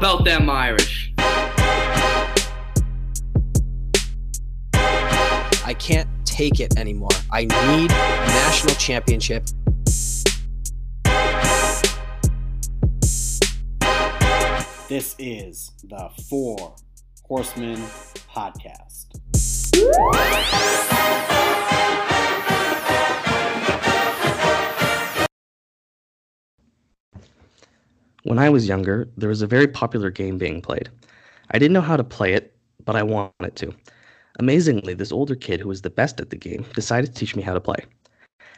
about them Irish? I can't take it anymore. I need a national championship. This is the Four Horsemen Podcast. When I was younger, there was a very popular game being played. I didn't know how to play it, but I wanted to. Amazingly, this older kid who was the best at the game decided to teach me how to play.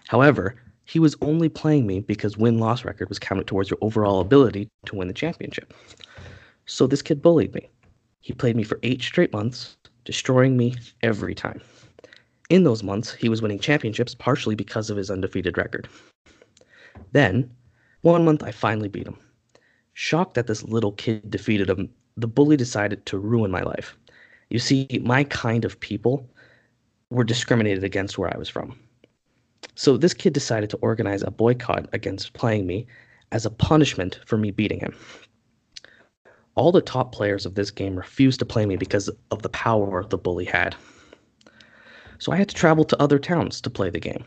However, he was only playing me because win loss record was counted towards your overall ability to win the championship. So this kid bullied me. He played me for eight straight months, destroying me every time. In those months, he was winning championships partially because of his undefeated record. Then, one month, I finally beat him. Shocked that this little kid defeated him, the bully decided to ruin my life. You see, my kind of people were discriminated against where I was from. So this kid decided to organize a boycott against playing me as a punishment for me beating him. All the top players of this game refused to play me because of the power the bully had. So I had to travel to other towns to play the game.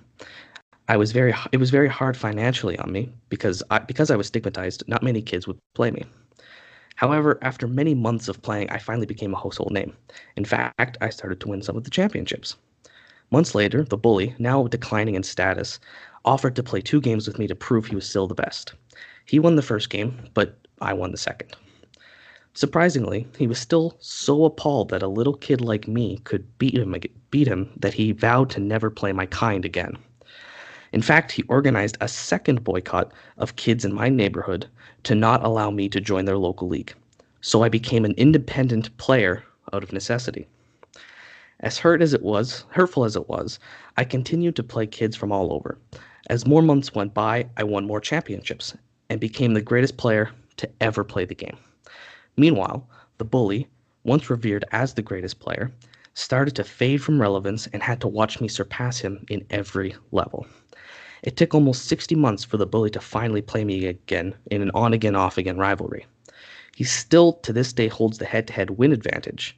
I was very it was very hard financially on me because I, because I was stigmatized, not many kids would play me. However, after many months of playing, I finally became a household name. In fact, I started to win some of the championships. Months later, the bully, now declining in status, offered to play two games with me to prove he was still the best. He won the first game, but I won the second. Surprisingly, he was still so appalled that a little kid like me could beat him, beat him that he vowed to never play my kind again. In fact, he organized a second boycott of kids in my neighborhood to not allow me to join their local league. So I became an independent player out of necessity. As hurt as it was, hurtful as it was, I continued to play kids from all over. As more months went by, I won more championships and became the greatest player to ever play the game. Meanwhile, the bully, once revered as the greatest player, started to fade from relevance and had to watch me surpass him in every level. It took almost 60 months for the bully to finally play me again in an on again, off again rivalry. He still, to this day, holds the head to head win advantage,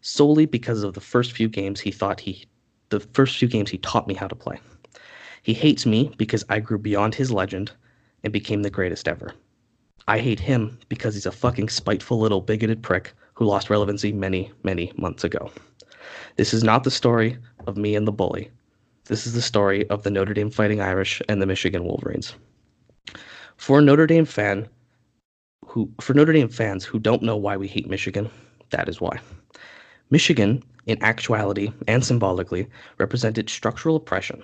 solely because of the first few games he thought he, the first few games he taught me how to play. He hates me because I grew beyond his legend and became the greatest ever. I hate him because he's a fucking spiteful little bigoted prick who lost relevancy many, many months ago. This is not the story of me and the bully. This is the story of the Notre Dame Fighting Irish and the Michigan Wolverines. For Notre Dame fan who for Notre Dame fans who don't know why we hate Michigan, that is why. Michigan, in actuality and symbolically, represented structural oppression.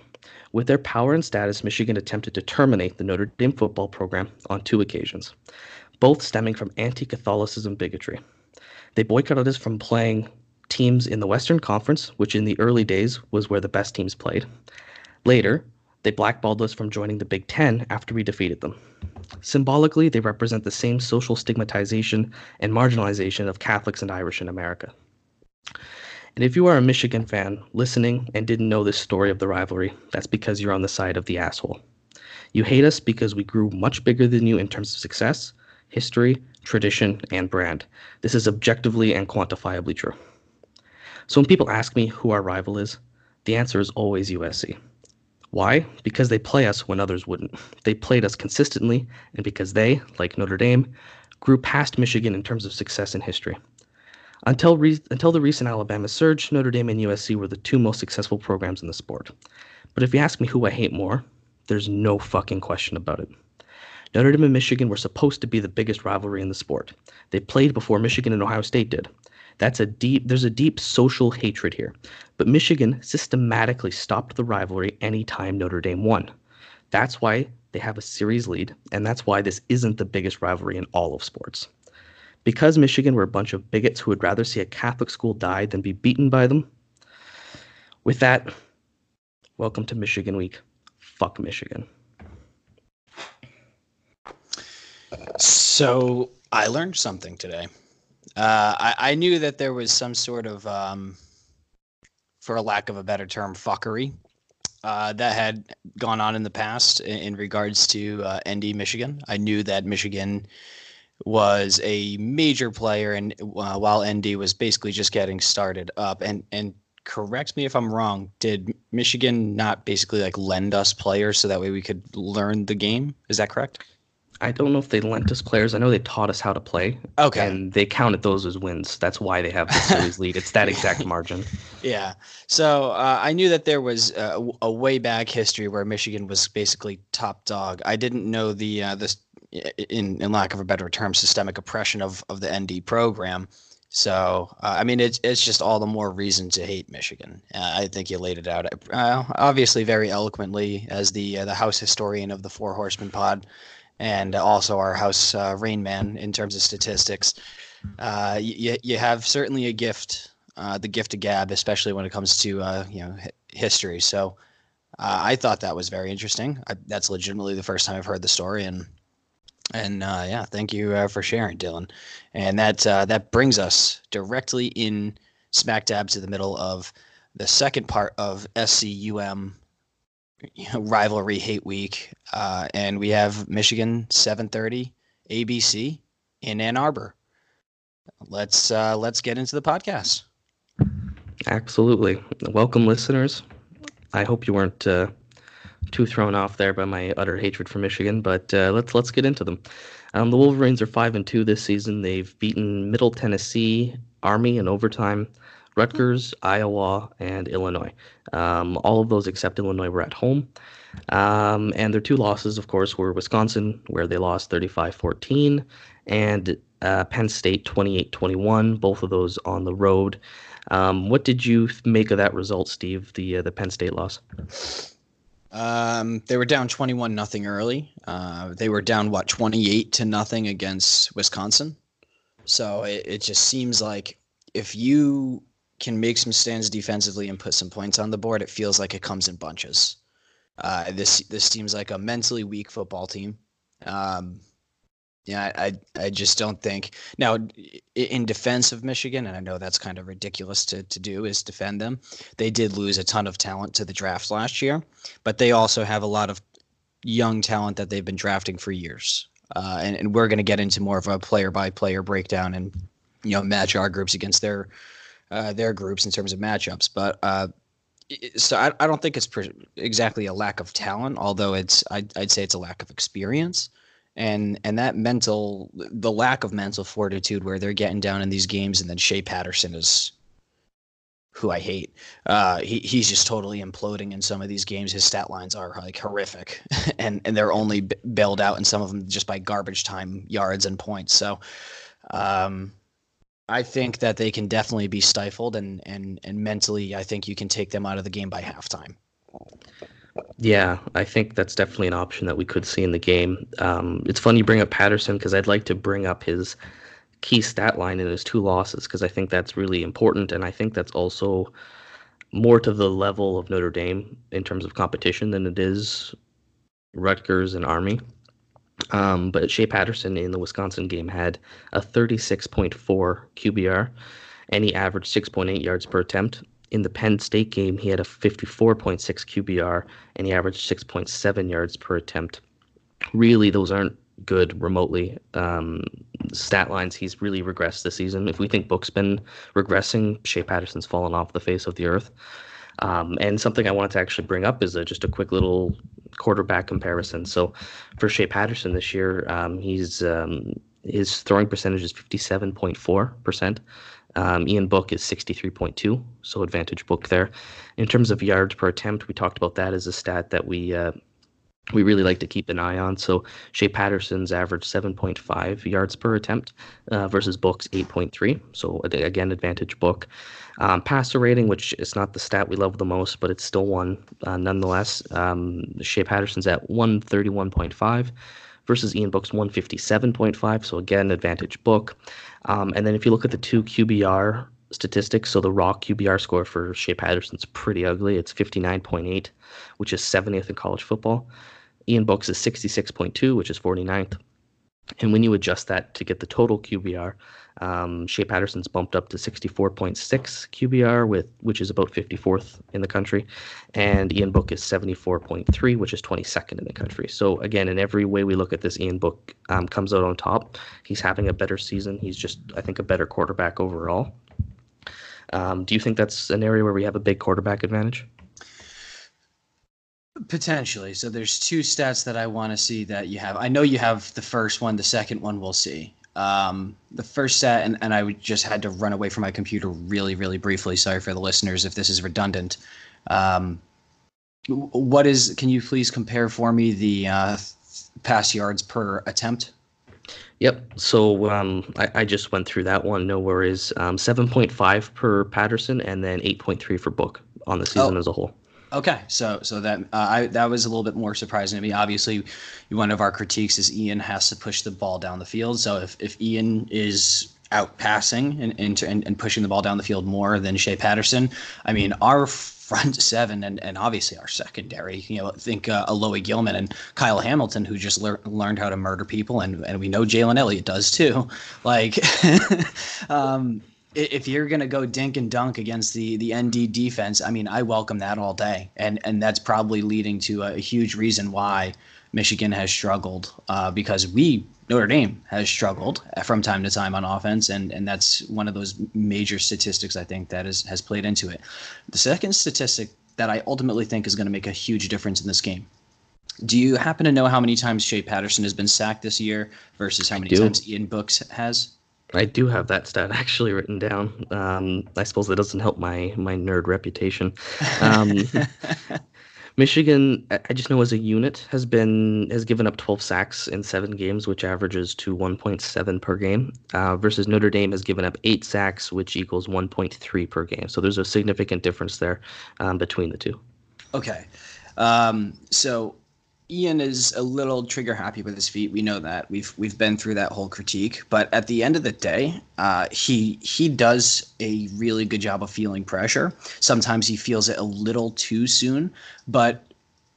With their power and status, Michigan attempted to terminate the Notre Dame football program on two occasions, both stemming from anti Catholicism bigotry. They boycotted us from playing teams in the Western Conference, which in the early days was where the best teams played. Later, they blackballed us from joining the Big Ten after we defeated them. Symbolically, they represent the same social stigmatization and marginalization of Catholics and Irish in America. And if you are a Michigan fan listening and didn't know this story of the rivalry, that's because you're on the side of the asshole. You hate us because we grew much bigger than you in terms of success, history, tradition, and brand. This is objectively and quantifiably true. So when people ask me who our rival is, the answer is always USC. Why? Because they play us when others wouldn't. They played us consistently, and because they, like Notre Dame, grew past Michigan in terms of success in history. Until, re- until the recent Alabama surge, Notre Dame and USC were the two most successful programs in the sport. But if you ask me who I hate more, there's no fucking question about it. Notre Dame and Michigan were supposed to be the biggest rivalry in the sport. They played before Michigan and Ohio State did. That's a deep there's a deep social hatred here. But Michigan systematically stopped the rivalry anytime Notre Dame won. That's why they have a series lead, and that's why this isn't the biggest rivalry in all of sports. Because Michigan were a bunch of bigots who would rather see a Catholic school die than be beaten by them. With that, welcome to Michigan Week. Fuck Michigan. So I learned something today. Uh, I, I knew that there was some sort of, um, for a lack of a better term, fuckery uh, that had gone on in the past in, in regards to uh, ND Michigan. I knew that Michigan was a major player, and uh, while ND was basically just getting started up, and and correct me if I'm wrong. Did Michigan not basically like lend us players so that way we could learn the game? Is that correct? I don't know if they lent us players. I know they taught us how to play. Okay. And they counted those as wins. That's why they have the series lead. It's that exact margin. Yeah. So uh, I knew that there was a, a, way back history where Michigan was basically top dog. I didn't know the uh, this in in lack of a better term systemic oppression of of the ND program. So uh, I mean, it's it's just all the more reason to hate Michigan. Uh, I think you laid it out, uh, obviously very eloquently as the uh, the house historian of the Four Horsemen Pod, and also our house uh, Rain Man in terms of statistics. Uh, you you have certainly a gift, the gift of gab, especially when it comes to you know history. So I thought that was very interesting. I, that's legitimately the first time I've heard the story, and and uh, yeah, thank you uh, for sharing, Dylan. And that uh, that brings us directly in smack dab to the middle of the second part of SCUM you know, rivalry hate week, uh, and we have Michigan 7:30 ABC in Ann Arbor. Let's uh, let's get into the podcast. Absolutely, welcome, listeners. I hope you weren't uh, too thrown off there by my utter hatred for Michigan, but uh, let's let's get into them. Um, the Wolverines are five and two this season. They've beaten Middle Tennessee, Army in overtime, Rutgers, Iowa, and Illinois. Um, all of those except Illinois were at home. Um, and their two losses, of course, were Wisconsin, where they lost 35 14, and uh, Penn State 28 21, both of those on the road. Um, what did you make of that result, Steve, the, uh, the Penn State loss? Um, they were down 21 nothing early. Uh, they were down what 28 to nothing against Wisconsin. So it, it just seems like if you can make some stands defensively and put some points on the board, it feels like it comes in bunches. Uh, this this seems like a mentally weak football team. Um, yeah, I I just don't think now in defense of Michigan, and I know that's kind of ridiculous to to do is defend them. They did lose a ton of talent to the draft last year, but they also have a lot of young talent that they've been drafting for years. Uh, and, and we're going to get into more of a player by player breakdown and you know match our groups against their uh, their groups in terms of matchups. But uh, so I, I don't think it's exactly a lack of talent, although it's I'd, I'd say it's a lack of experience and and that mental the lack of mental fortitude where they're getting down in these games and then Shea Patterson is who I hate. Uh, he he's just totally imploding in some of these games. His stat lines are like horrific, and and they're only bailed out in some of them just by garbage time yards and points. So, um, I think that they can definitely be stifled, and and and mentally, I think you can take them out of the game by halftime. Yeah, I think that's definitely an option that we could see in the game. Um, it's funny you bring up Patterson because I'd like to bring up his key stat line in his two losses because I think that's really important, and I think that's also more to the level of Notre Dame in terms of competition than it is Rutgers and Army. Um, but Shea Patterson in the Wisconsin game had a 36.4 QBR, and he averaged 6.8 yards per attempt in the Penn State game, he had a 54.6 QBR and he averaged 6.7 yards per attempt. Really, those aren't good remotely um, stat lines. He's really regressed this season. If we think Book's been regressing, Shea Patterson's fallen off the face of the earth. Um, and something I wanted to actually bring up is a, just a quick little quarterback comparison. So for Shea Patterson this year, um, he's um, his throwing percentage is 57.4 percent. Um, Ian Book is 63.2, so advantage Book there. In terms of yards per attempt, we talked about that as a stat that we uh, we really like to keep an eye on. So Shea Patterson's average 7.5 yards per attempt uh, versus Book's 8.3. So again, advantage Book. Um, passer rating, which is not the stat we love the most, but it's still one uh, nonetheless. Um, Shea Patterson's at 131.5 versus Ian Book's 157.5. So again, advantage Book. Um, and then if you look at the two QBR statistics, so the raw QBR score for Shea Patterson's pretty ugly. It's 59.8, which is 70th in college football. Ian Book's is 66.2, which is 49th. And when you adjust that to get the total QBR, um, Shea Patterson's bumped up to 64.6 QBR, with which is about 54th in the country, and Ian Book is 74.3, which is 22nd in the country. So again, in every way we look at this, Ian Book um, comes out on top. He's having a better season. He's just, I think, a better quarterback overall. Um, do you think that's an area where we have a big quarterback advantage? Potentially. So there's two stats that I want to see that you have. I know you have the first one. The second one we'll see. Um, the first stat, and, and I just had to run away from my computer really, really briefly. Sorry for the listeners if this is redundant. Um, what is? Can you please compare for me the uh, pass yards per attempt? Yep. So um, I, I, just went through that one. No worries. Um, 7.5 per Patterson, and then 8.3 for Book on the season oh. as a whole. Okay, so so that uh, I that was a little bit more surprising to me. Obviously, one of our critiques is Ian has to push the ball down the field. So if, if Ian is out passing and, and, and pushing the ball down the field more than Shea Patterson, I mean our front seven and, and obviously our secondary. You know, think uh, Alohi Gilman and Kyle Hamilton, who just lear- learned how to murder people, and and we know Jalen Elliott does too. Like, um, if you're going to go dink and dunk against the the ND defense, I mean, I welcome that all day, and and that's probably leading to a, huge reason why Michigan has struggled uh, because we Notre Dame has struggled from time to time on offense, and and that's one of those major statistics I think that is has played into it. The second statistic that I ultimately think is going to make a huge difference in this game. Do you happen to know how many times Shea Patterson has been sacked this year versus how many times Ian Books has? I do have that stat actually written down. Um, I suppose that doesn't help my my nerd reputation. Um, Michigan, I just know as a unit has been has given up 12 sacks in seven games, which averages to 1.7 per game. Uh, versus Notre Dame has given up eight sacks, which equals 1.3 per game. So there's a significant difference there um, between the two. Okay, um, so Ian is a little trigger happy with his feet. We know that. We've we've been through that whole critique. But at the end of the day, uh, he he does a really good job of feeling pressure. Sometimes he feels it a little too soon, but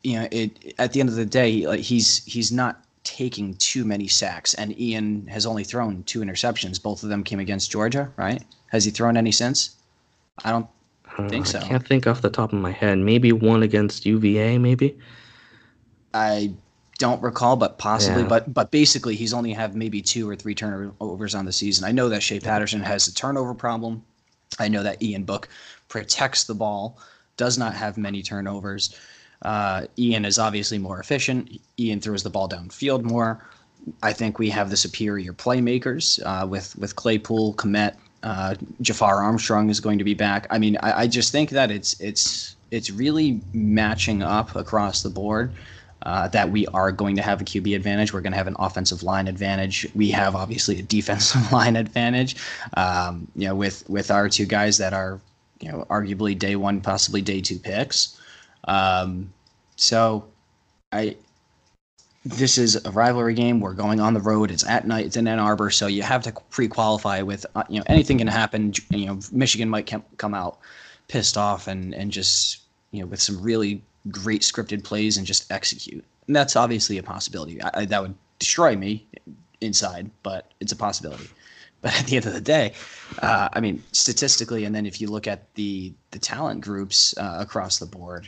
you know, it at the end of the day, like he's he's not taking too many sacks. And Ian has only thrown two interceptions. Both of them came against Georgia, right? Has he thrown any since? I don't uh, think so. I can't think off the top of my head. Maybe one against UVA, maybe. I don't recall, but possibly. Yeah. But but basically, he's only have maybe two or three turnovers on the season. I know that Shea Patterson has a turnover problem. I know that Ian Book protects the ball, does not have many turnovers. Uh, Ian is obviously more efficient. Ian throws the ball downfield more. I think we have the superior playmakers uh, with with Claypool, Kmet, uh, Jafar Armstrong is going to be back. I mean, I, I just think that it's it's it's really matching up across the board uh, that we are going to have a QB advantage. We're going to have an offensive line advantage. We have obviously a defensive line advantage. Um, you know, with with our two guys that are you know arguably day one, possibly day two picks. Um, so, I this is a rivalry game. We're going on the road. It's at night. It's in Ann Arbor, so you have to pre-qualify with uh, you know anything can happen. You know, Michigan might come out pissed off and and just you know with some really great scripted plays and just execute. And that's obviously a possibility. I, I, that would destroy me inside, but it's a possibility. But at the end of the day, uh, I mean, statistically, and then if you look at the the talent groups uh, across the board,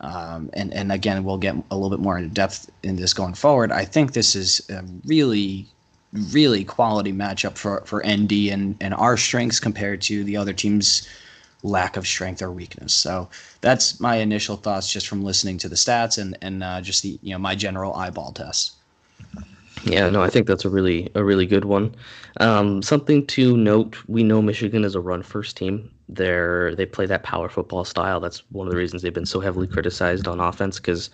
um, and and again, we'll get a little bit more into depth in this going forward. I think this is a really, really quality matchup for for ND and and our strengths compared to the other teams lack of strength or weakness. So that's my initial thoughts just from listening to the stats and and uh, just the you know my general eyeball test. Yeah, no, I think that's a really a really good one. Um, something to note: we know Michigan is a run first team. They're they play that power football style. That's one of the reasons they've been so heavily criticized on offense because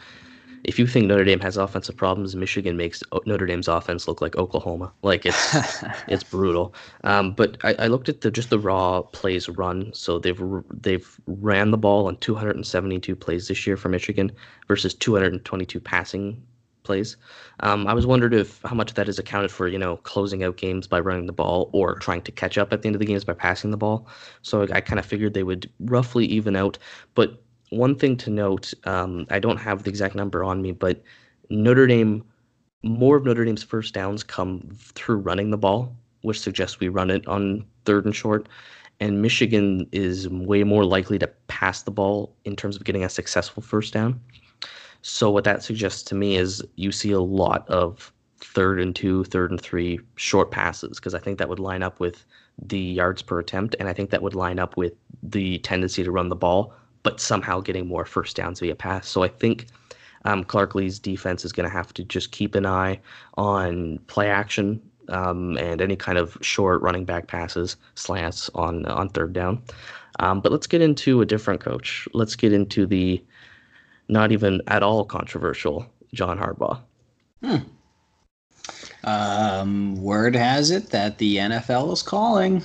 if you think Notre Dame has offensive problems, Michigan makes Notre Dame's offense look like Oklahoma. Like it's it's brutal. Um, but I, I, looked at the just the raw plays run. So they've they've ran the ball on 272 plays this year for Michigan versus 222 passing plays. Um, I was wondered if how much of that is accounted for, you know, closing out games by running the ball or trying to catch up at the end of the games by passing the ball. So I, I kind of figured they would roughly even out. But one thing to note, um, I don't have the exact number on me, but Notre Dame more of Notre Dame's first downs come through running the ball, which suggests we run it on third and short. And Michigan is way more likely to pass the ball in terms of getting a successful first down. So what that suggests to me is you see a lot of third and two, third and three short passes because I think that would line up with the yards per attempt, and I think that would line up with the tendency to run the ball, but somehow getting more first downs via pass. So I think um, Clark Lea's defense is going to have to just keep an eye on play action um, and any kind of short running back passes, slants on on third down. Um, but let's get into a different coach. Let's get into the not even at all controversial John Harbaugh. Hmm. Um, word has it that the NFL is calling.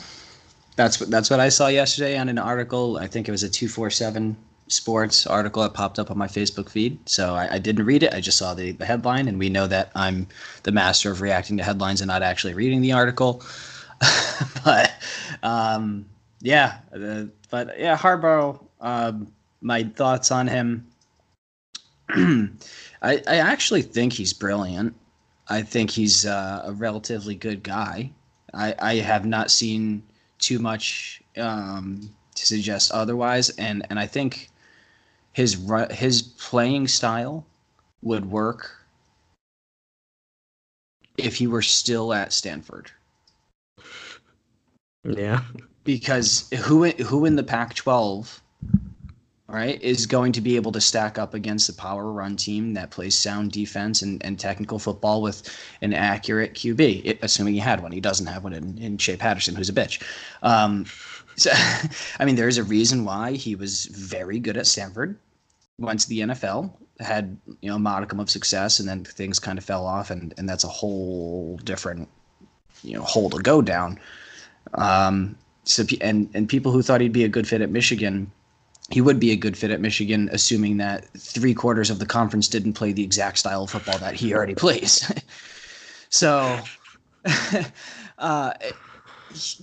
That's what that's what I saw yesterday on an article. I think it was a two four seven sports article that popped up on my Facebook feed. So I, I, didn't read it. I just saw the, the headline, and we know that I'm the master of reacting to headlines and not actually reading the article. but um, yeah, the, but yeah, Harbaugh. Um, my thoughts on him. I, I actually think he's brilliant. I think he's uh, a relatively good guy. I, I have not seen too much um, to suggest otherwise, and and I think his his playing style would work if he were still at Stanford. Yeah, because who who in the Pac-12 right, is going to be able to stack up against the power run team that plays sound defense and, and technical football with an accurate QB, it, assuming he had one. He doesn't have one in, in Shea Patterson, who's a bitch. Um, so, I mean, there's a reason why he was very good at Stanford, went to the NFL, had you know a modicum of success, and then things kind of fell off, and and that's a whole different you know hole to go down. Um, so and and people who thought he'd be a good fit at Michigan he would be a good fit at Michigan, assuming that three quarters of the conference didn't play the exact style of football that he already plays. so, uh,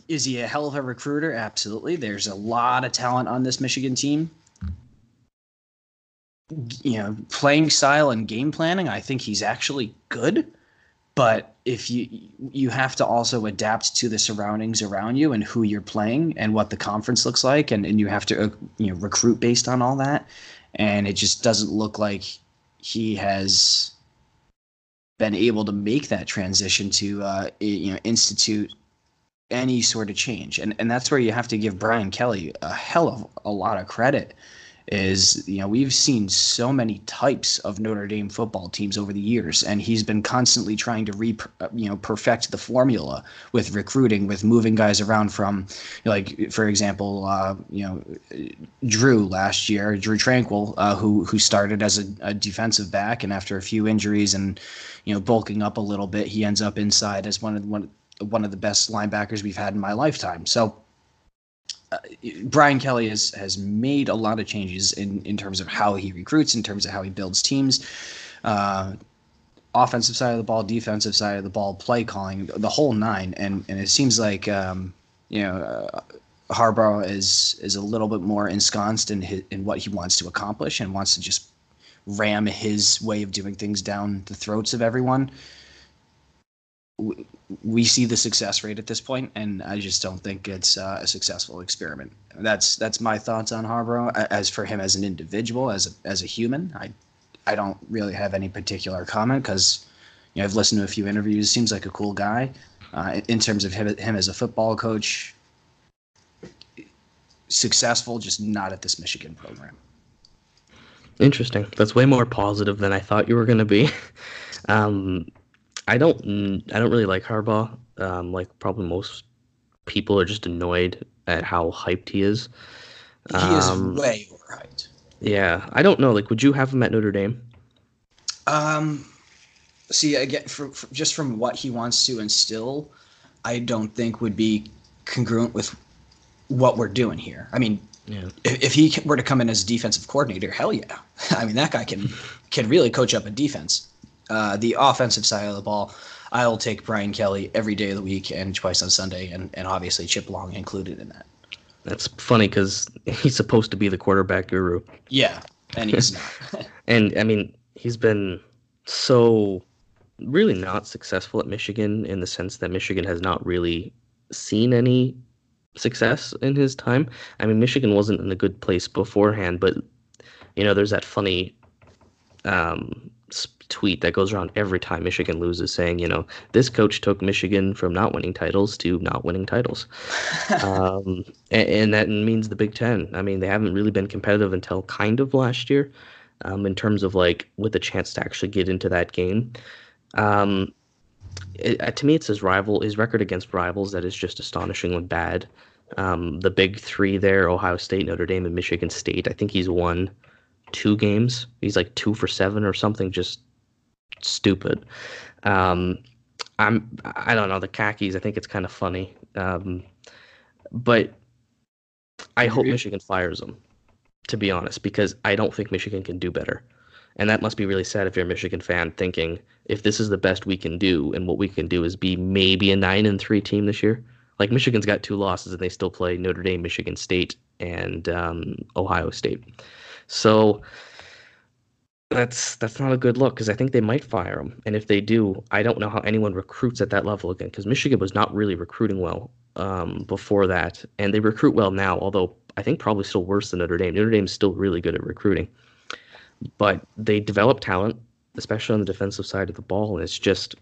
is he a hell of a recruiter? Absolutely. There's a lot of talent on this Michigan team. You know, playing style and game planning, I think he's actually good but if you you have to also adapt to the surroundings around you and who you're playing and what the conference looks like. And, and you have to uh, you know recruit based on all that. And it just doesn't look like he has been able to make that transition to uh, you know institute any sort of change. And and that's where you have to give Brian Kelly a hell of a lot of credit is you know we've seen so many types of Notre Dame football teams over the years, and he's been constantly trying to re you know perfect the formula with recruiting, with moving guys around from like for example, uh, you know Drew last year, Drue Tranquill, uh, who who started as a, a defensive back, and after a few injuries and you know bulking up a little bit, he ends up inside as one of one one of the best linebackers we've had in my lifetime. So uh, Brian Kelly has has made a lot of changes in in terms of how he recruits, in terms of how he builds teams. Uh, offensive side of the ball, defensive side of the ball, play calling, the whole nine, and and it seems like um, you know uh, Harbaugh is is a little bit more ensconced in his, in what he wants to accomplish and wants to just ram his way of doing things down the throats of everyone we see the success rate at this point, and I just don't think it's uh, a successful experiment. That's that's my thoughts on Harbaugh. As for him as an individual, as a, as a human, I I don't really have any particular comment because you know, I've listened to a few interviews. Seems like a cool guy. Uh, in terms of him, him as a football coach, successful, just not at this Michigan program. Interesting. That's way more positive than I thought you were going to be. Um, I don't I don't really like Harbaugh. Um, like probably most people are just annoyed at how hyped he is. He um, is way overhyped. Yeah, I don't know. Like, would you have him at Notre Dame? Um, see, again, for, for, just from what he wants to instill, I don't think would be congruent with what we're doing here. I mean, yeah. if, if he were to come in as defensive coordinator, hell yeah. I mean, that guy can can really coach up a defense. Uh, the offensive side of the ball, I'll take Brian Kelly every day of the week and twice on Sunday, and, and obviously Chip Long included in that. That's funny because he's supposed to be the quarterback guru. Yeah, and he's not. and I mean, he's been so really not successful at Michigan in the sense that Michigan has not really seen any success in his time. I mean, Michigan wasn't in a good place beforehand, but you know, there's that funny um, tweet that goes around every time Michigan loses, saying, you know, this coach took Michigan from not winning titles to not winning titles, um, and, and, that means the Big Ten. I mean, they haven't really been competitive until kind of last year, um, in terms of like with a chance to actually get into that game. Um, it, uh, to me, it's his rival, his record against rivals that is just astonishingly bad. Um, the big three there: Ohio State, Notre Dame, and Michigan State. I think he's won two games. He's like two for seven or something, just stupid. Um, I'm I don't know the khakis. I think it's kind of funny, um, but I hope Michigan fires them. To be honest, because I don't think Michigan can do better. And that must be really sad if you're a Michigan fan thinking if this is the best we can do and what we can do is be maybe a 9 and 3 team this year. Like Michigan's got two losses and they still play Notre Dame, Michigan State, and um, Ohio State. So that's that's not a good look because I think they might fire him. And if they do, I don't know how anyone recruits at that level again because Michigan was not really recruiting well um, before that, and they recruit well now. Although I think probably still worse than Notre Dame. Notre Dame is still really good at recruiting but they develop talent, especially on the defensive side of the ball, and it's just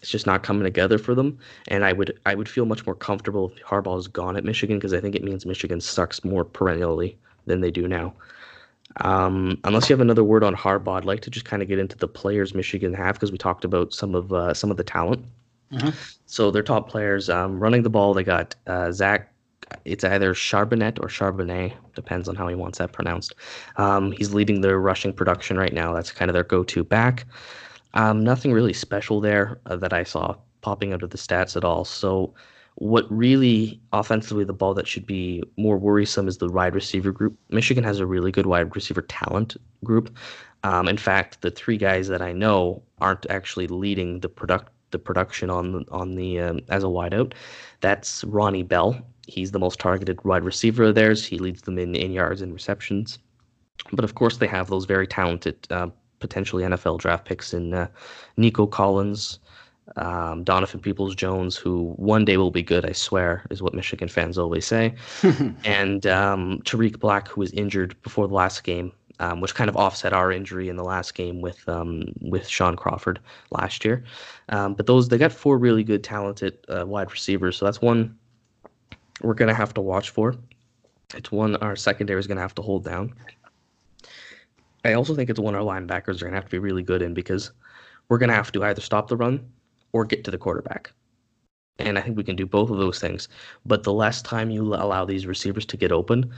it's just not coming together for them. And I would I would feel much more comfortable if Harbaugh is gone at Michigan because I think it means Michigan sucks more perennially than they do now. Um, unless you have another word on Harbaugh, I'd like to just kind of get into the players Michigan have because we talked about some of uh, some of the talent. Mm-hmm. So their top players um, running the ball, they got uh, Zach it's either Charbonnet or Charbonnet, depends on how he wants that pronounced. Um, he's leading their rushing production right now. That's kind of their go-to back. Um, nothing really special there uh, that I saw popping out of the stats at all. So, what really offensively the ball that should be more worrisome is the wide receiver group. Michigan has a really good wide receiver talent group. Um, in fact, the three guys that I know aren't actually leading the product the production on on the um, as a wideout. That's Ronnie Bell, He's the most targeted wide receiver of theirs. He leads them in, in yards and receptions. But of course, they have those very talented, uh, potentially NFL draft picks in uh, Nico Collins, um, Donovan Peoples Jones, who one day will be good, I swear, is what Michigan fans always say, and um, Tarik Black, who was injured before the last game, um, which kind of offset our injury in the last game with um, with Shaun Crawford last year. Um, but those they got four really good, talented uh, wide receivers, so that's one we're going to have to watch for. It's one our secondary is going to have to hold down. I also think it's one our linebackers are going to have to be really good in because we're going to have to either stop the run or get to the quarterback. And I think we can do both of those things. But the less time you allow these receivers to get open,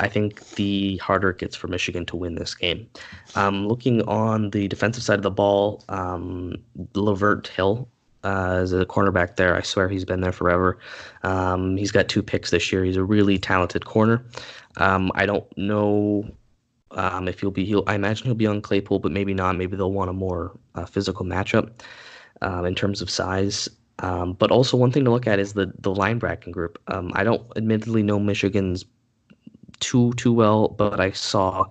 I think the harder it gets for Michigan to win this game. Um, looking on the defensive side of the ball, um, Lavert Hill uh, as a cornerback there. I swear he's been there forever. Um, he's got two picks this year. He's a really talented corner. Um, I don't know um, if he'll be. He'll, I imagine he'll be on Claypool, but maybe not. Maybe they'll want a more uh, physical matchup um, in terms of size. Um, but also one thing to look at is the the linebacking group. Um, I don't admittedly know Michigan's too too well, but I saw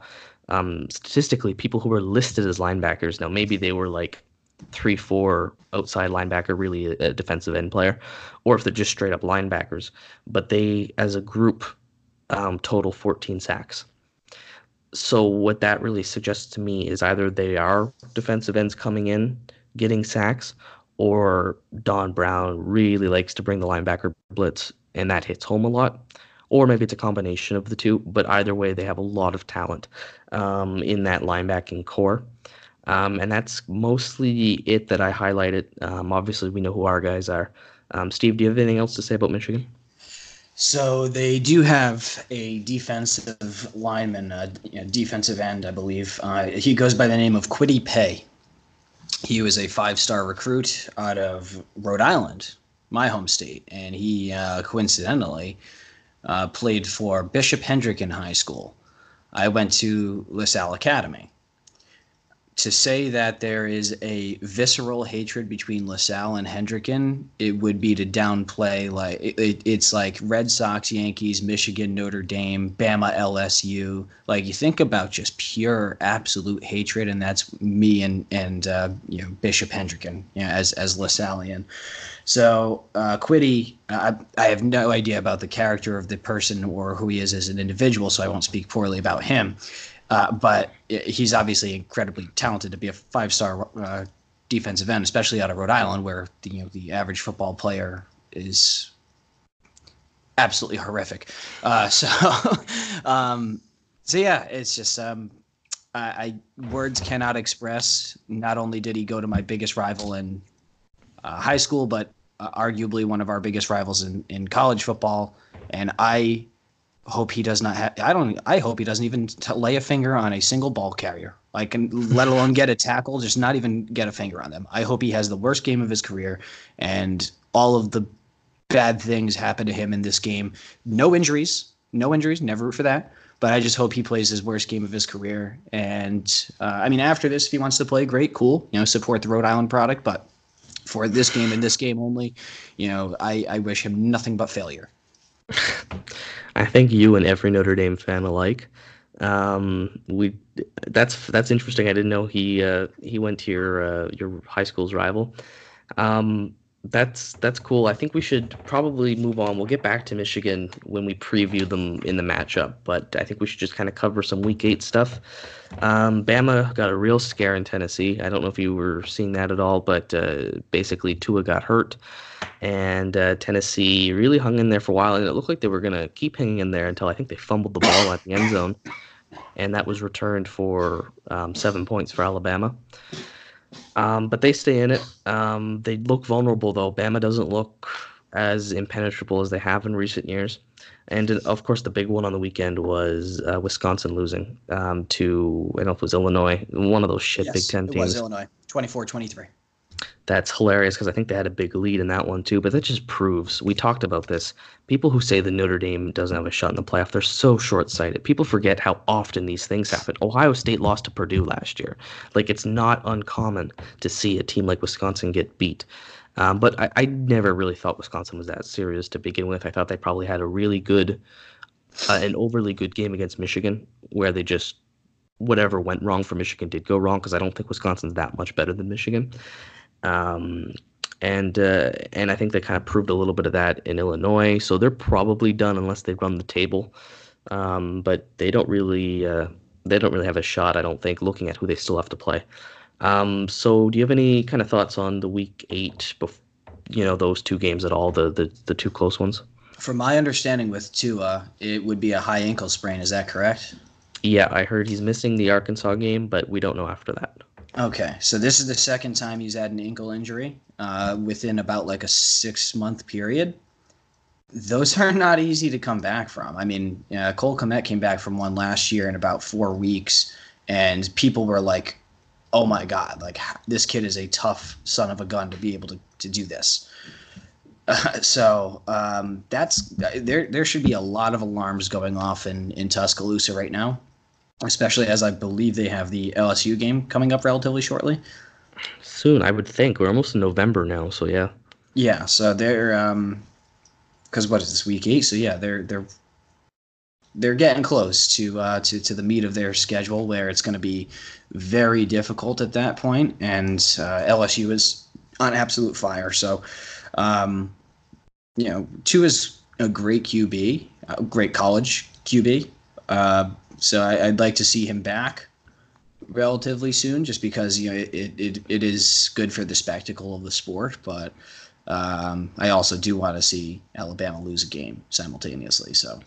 statistically people who were listed as linebackers. Now maybe they were like three four outside linebacker, really a defensive end player, or if they're just straight up linebackers. But they, as a group, um, total 14 sacks. So what that really suggests to me is either they are defensive ends coming in getting sacks, or Don Brown really likes to bring the linebacker blitz, and that hits home a lot. Or maybe it's a combination of the two, but either way, they have a lot of talent um, in that linebacking core. Um, and that's mostly it that I highlighted. Um, obviously, we know who our guys are. Um, Steve, do you have anything else to say about Michigan? So they do have a defensive lineman, a defensive end, I believe. Uh, he goes by the name of Kwity Paye. He was a five-star recruit out of Rhode Island, my home state, and he uh, coincidentally uh, played for Bishop Hendricken High School. I went to LaSalle Academy to say that there is a visceral hatred between LaSalle and Hendricken, it would be to downplay like it, it, it's like Red Sox, Yankees, Michigan, Notre Dame, Bama, LSU. Like you think about just pure, absolute hatred, and that's me and and uh, you know Bishop Hendricken, you know, as as LaSallian. So uh, Kwity, I, I have no idea about the character of the person or who he is as an individual, so I won't speak poorly about him. Uh, but he's obviously incredibly talented to be a five-star uh, defensive end, especially out of Rhode Island, where the, you know the average football player is absolutely horrific. Uh, so, um, so yeah, it's just um, I, I, words cannot express. Not only did he go to my biggest rival in uh, high school, but uh, arguably one of our biggest rivals in in college football, and I hope he does not have. I don't. I hope he doesn't even t- lay a finger on a single ball carrier. Like, and let alone get a tackle. Just not even get a finger on them. I hope he has the worst game of his career, and all of the bad things happen to him in this game. No injuries. No injuries. Never root for that. But I just hope he plays his worst game of his career. And uh, I mean, after this, if he wants to play, great, cool. You know, support the Rhode Island product. But for this game and this game only, you know, I, I wish him nothing but failure. I think you and every Notre Dame fan alike. Um, we that's that's interesting. I didn't know he uh, he went to your uh, your high school's rival. Um, that's that's cool. I think we should probably move on. We'll get back to Michigan when we preview them in the matchup, but I think we should just kind of cover some Week Eight stuff. Um, Bama got a real scare in Tennessee. I don't know if you were seeing that at all, but uh, basically Tua got hurt and uh, Tennessee really hung in there for a while, and it looked like they were going to keep hanging in there until I think they fumbled the ball at the end zone, and that was returned for um, seven points for Alabama. Um, but they stay in it. Um, they look vulnerable though. Bama doesn't look as impenetrable as they have in recent years. And of course, the big one on the weekend was uh, Wisconsin losing um, to, I don't know if it was Illinois, one of those shit yes, Big Ten teams. It was Illinois, 24 23 that's hilarious because I think they had a big lead in that one too. But that just proves we talked about this. People who say the Notre Dame doesn't have a shot in the playoff, they're so short sighted. People forget how often these things happen. Ohio State lost to Purdue last year. Like it's not uncommon to see a team like Wisconsin get beat. Um, but I, I, never really thought Wisconsin was that serious to begin with. I thought they probably had a really good, uh, an overly good game against Michigan, where they just whatever went wrong for Michigan did go wrong because I don't think Wisconsin's that much better than Michigan. Um, and uh, and I think they kind of proved a little bit of that in Illinois. So they're probably done unless they run the table. Um, but they don't really uh, they don't really have a shot. I don't think looking at who they still have to play. Um, so do you have any kind of thoughts on the week eight? Bef- you know those two games at all the the, the two close ones. From my understanding with Tua, it would be a high ankle sprain. Is that correct? Yeah, I heard he's missing the Arkansas game, but we don't know after that. Okay, so this is the second time he's had an ankle injury uh, within about like a six month period. Those are not easy to come back from. I mean, uh, Cole Kmet came back from one last year in about four weeks, and people were like, "Oh my god, like this kid is a tough son of a gun to be able to to do this." Uh, so um, that's there. There should be a lot of alarms going off in in Tuscaloosa right now especially as I believe they have the LSU game coming up relatively shortly. Soon, I would think. We're almost in November now, so yeah. Yeah, so they're um, because what is this week eight? So yeah, they're they're they're getting close to uh, to to the meat of their schedule, where it's going to be very difficult at that point, and uh, LSU is on absolute fire. So, um, you know, Tua is a great QB, a great college QB. Uh, so I, would like to see him back relatively soon, just because you know it, it, it is good for the spectacle of the sport. But um, I also do want to see Alabama lose a game simultaneously. So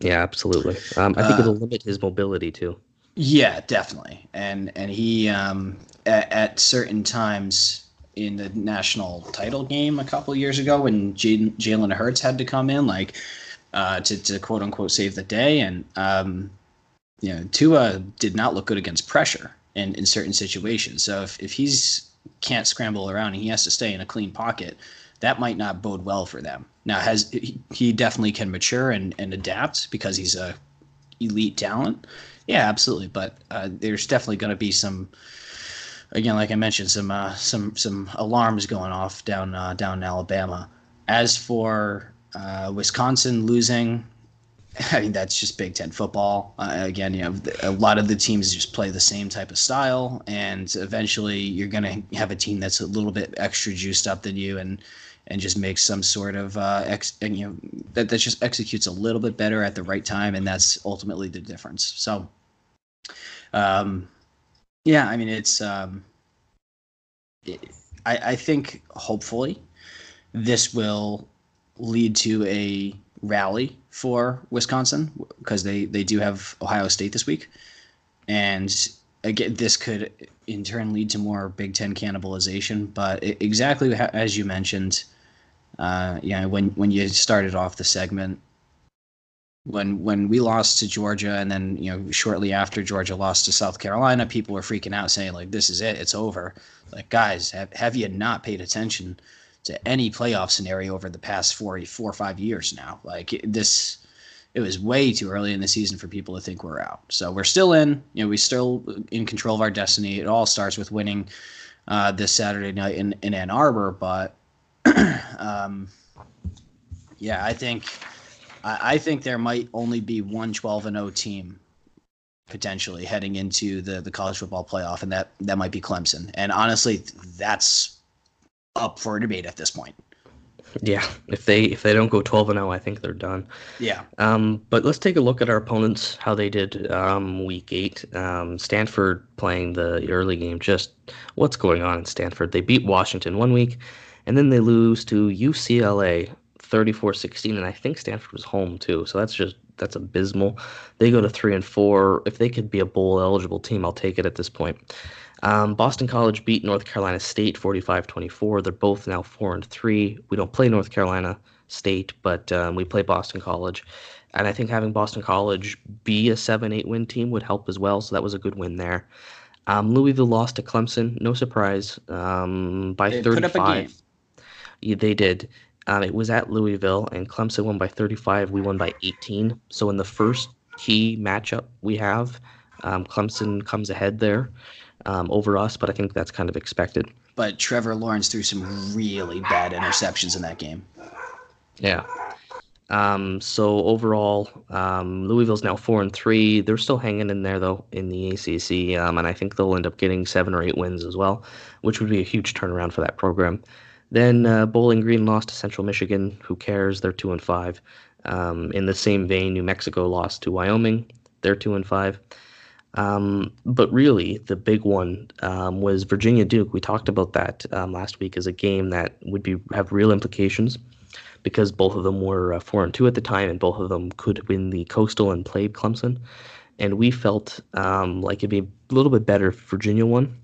yeah, absolutely. Um, I think uh, it'll limit his mobility too. Yeah, definitely. And and he um, at, at certain times in the national title game a couple years ago when Jalen Hurts had to come in like uh, to to quote unquote save the day and um, you know, Tua did not look good against pressure in, in certain situations. So if, if he's can't scramble around and he has to stay in a clean pocket, that might not bode well for them. Now, has he, definitely can mature and, and adapt because he's a elite talent. Yeah, absolutely. But uh, there's definitely going to be some again, like I mentioned, some uh, some some alarms going off down uh, down in Alabama. As for uh, Wisconsin losing, I mean that's just Big Ten football. Uh, again, you know, a lot of the teams just play the same type of style, and eventually you're going to have a team that's a little bit extra juiced up than you, and and just makes some sort of uh, ex, and, you know that that just executes a little bit better at the right time, and that's ultimately the difference. So, um, yeah, I mean it's um, it, I I think hopefully this will lead to a rally for Wisconsin because they they do have Ohio State this week, and again this could in turn lead to more Big Ten cannibalization. But it, exactly as you mentioned, uh, you know, when when you started off the segment, when when we lost to Georgia, and then you know shortly after Georgia lost to South Carolina, people were freaking out, saying like, "This is it, it's over." Like, guys, have have you not paid attention to any playoff scenario over the past four four or five years now? Like this. It was way too early in the season for people to think we're out. So we're still in. You know, we're still in control of our destiny. It all starts with winning uh, this Saturday night in, in Ann Arbor, but um, yeah, I think I, I, think there might only be one 12 and 0 team potentially heading into the the college football playoff, and that that might be Clemson. And honestly, that's up for debate at this point. Yeah, if they if they don't go 12 and 0, I think they're done. Yeah. Um, but let's take a look at our opponents, how they did um, week 8. Um, Stanford playing the early game. Just what's going on in Stanford? They beat Washington one week and then they lose to UCLA 34-16 and I think Stanford was home too. So that's just that's abysmal. They go to 3 and 4. If they could be a bowl eligible team, I'll take it at this point. Um, Boston College beat North Carolina State 45-24. They're both now 4 and 3. We don't play North Carolina State, but um, we play Boston College. And I think having Boston College be a 7 8 win team would help as well. So that was a good win there. Um, Louisville lost to Clemson, no surprise, um, by they 35. Yeah, they did. Um, it was at Louisville, and Clemson won by 35. We won by 18. So in the first key matchup we have, um, Clemson comes ahead there um, over us, but I think that's kind of expected. But Trevor Lawrence threw some really bad interceptions in that game. Yeah. Um, so overall, um, Louisville's now four and three. They're still hanging in there though in the ACC, um, and I think they'll end up getting seven or eight wins as well, which would be a huge turnaround for that program. Then uh, Bowling Green lost to Central Michigan. Who cares? They're two and five. Um, in the same vein, New Mexico lost to Wyoming. They're two and five. Um, but really, the big one um, was Virginia Duke. We talked about that um, last week as a game that would be have real implications because both of them were uh, four and two at the time, and both of them could win the Coastal and play Clemson. And we felt um, like it'd be a little bit better if Virginia won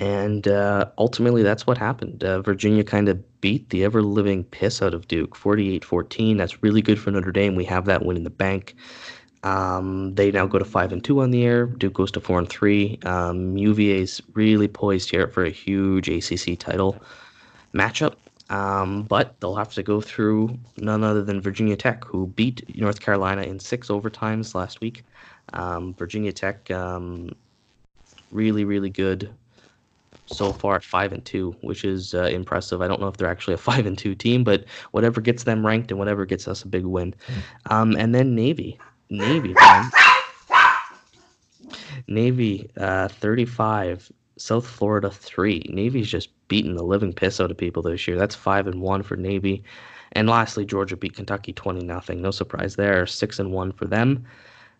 and uh, ultimately, that's what happened. Uh, Virginia kind of beat the ever living piss out of Duke 48 14. That's really good for Notre Dame. We have that win in the bank. Um, they now go to 5 and 2 on the air. Duke goes to 4 and 3. Um, UVA's really poised here for a huge ACC title matchup. Um, but they'll have to go through none other than Virginia Tech, who beat North Carolina in six overtimes last week. Um, Virginia Tech, um, really, really good so far at five and two, which is uh, impressive. I don't know if they're actually a five and two team, but whatever gets them ranked and whatever gets us a big win. Um, and then Navy, Navy, man. Navy, uh, thirty-five. South Florida three. Navy's just beating the living piss out of people this year. That's five and one for Navy. And lastly, Georgia beat Kentucky twenty nothing. No surprise there. Six and one for them.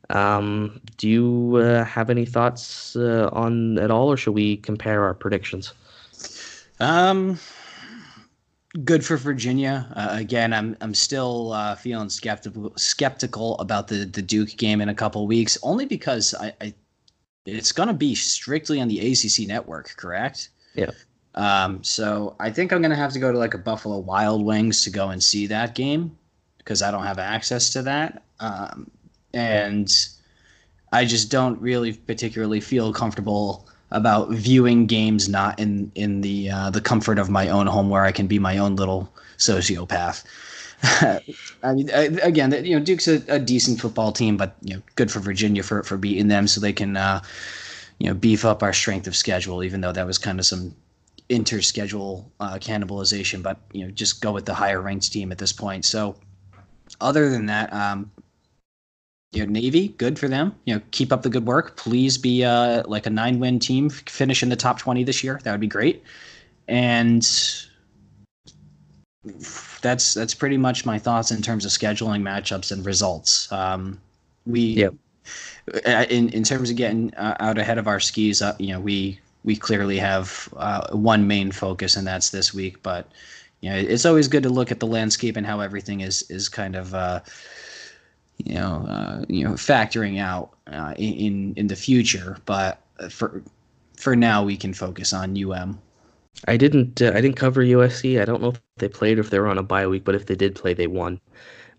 Um, do you uh, have any thoughts uh, on at all, or should we compare our predictions? Um, good for Virginia. Uh, again, I'm I'm still uh, feeling skeptical skeptical about the the Duke game in a couple weeks, only because I, I it's going to be strictly on the ACC network, correct? Yeah. Um, so I think I'm going to have to go to like a Buffalo Wild Wings to go and see that game because I don't have access to that. Um, and I just don't really particularly feel comfortable about viewing games not in in the uh, the comfort of my own home where I can be my own little sociopath. I mean, again, you know, Duke's a, a, decent football team, but you know, good for Virginia for for beating them, so they can. Uh, you know, beef up our strength of schedule, even though that was kind of some interschedule uh, cannibalization, but you know, just go with the higher ranked team at this point. So, other than that, um, you know, Navy, good for them. You know, keep up the good work. Please be uh, like a nine win team, finish in the top 20 this year. That would be great. And that's that's pretty much my thoughts in terms of scheduling matchups and results. Um, we, Yep. uh, in in terms of getting uh, out ahead of our skis, uh, you know, we we clearly have uh, one main focus, and that's this week. But you know, it's always good to look at the landscape and how everything is is kind of. You know, uh, you know, factoring out uh, in in the future, but for for now, we can focus on UM. I didn't. Uh, I didn't cover USC. I don't know if they played or if they were on a bye week, but if they did play, they won.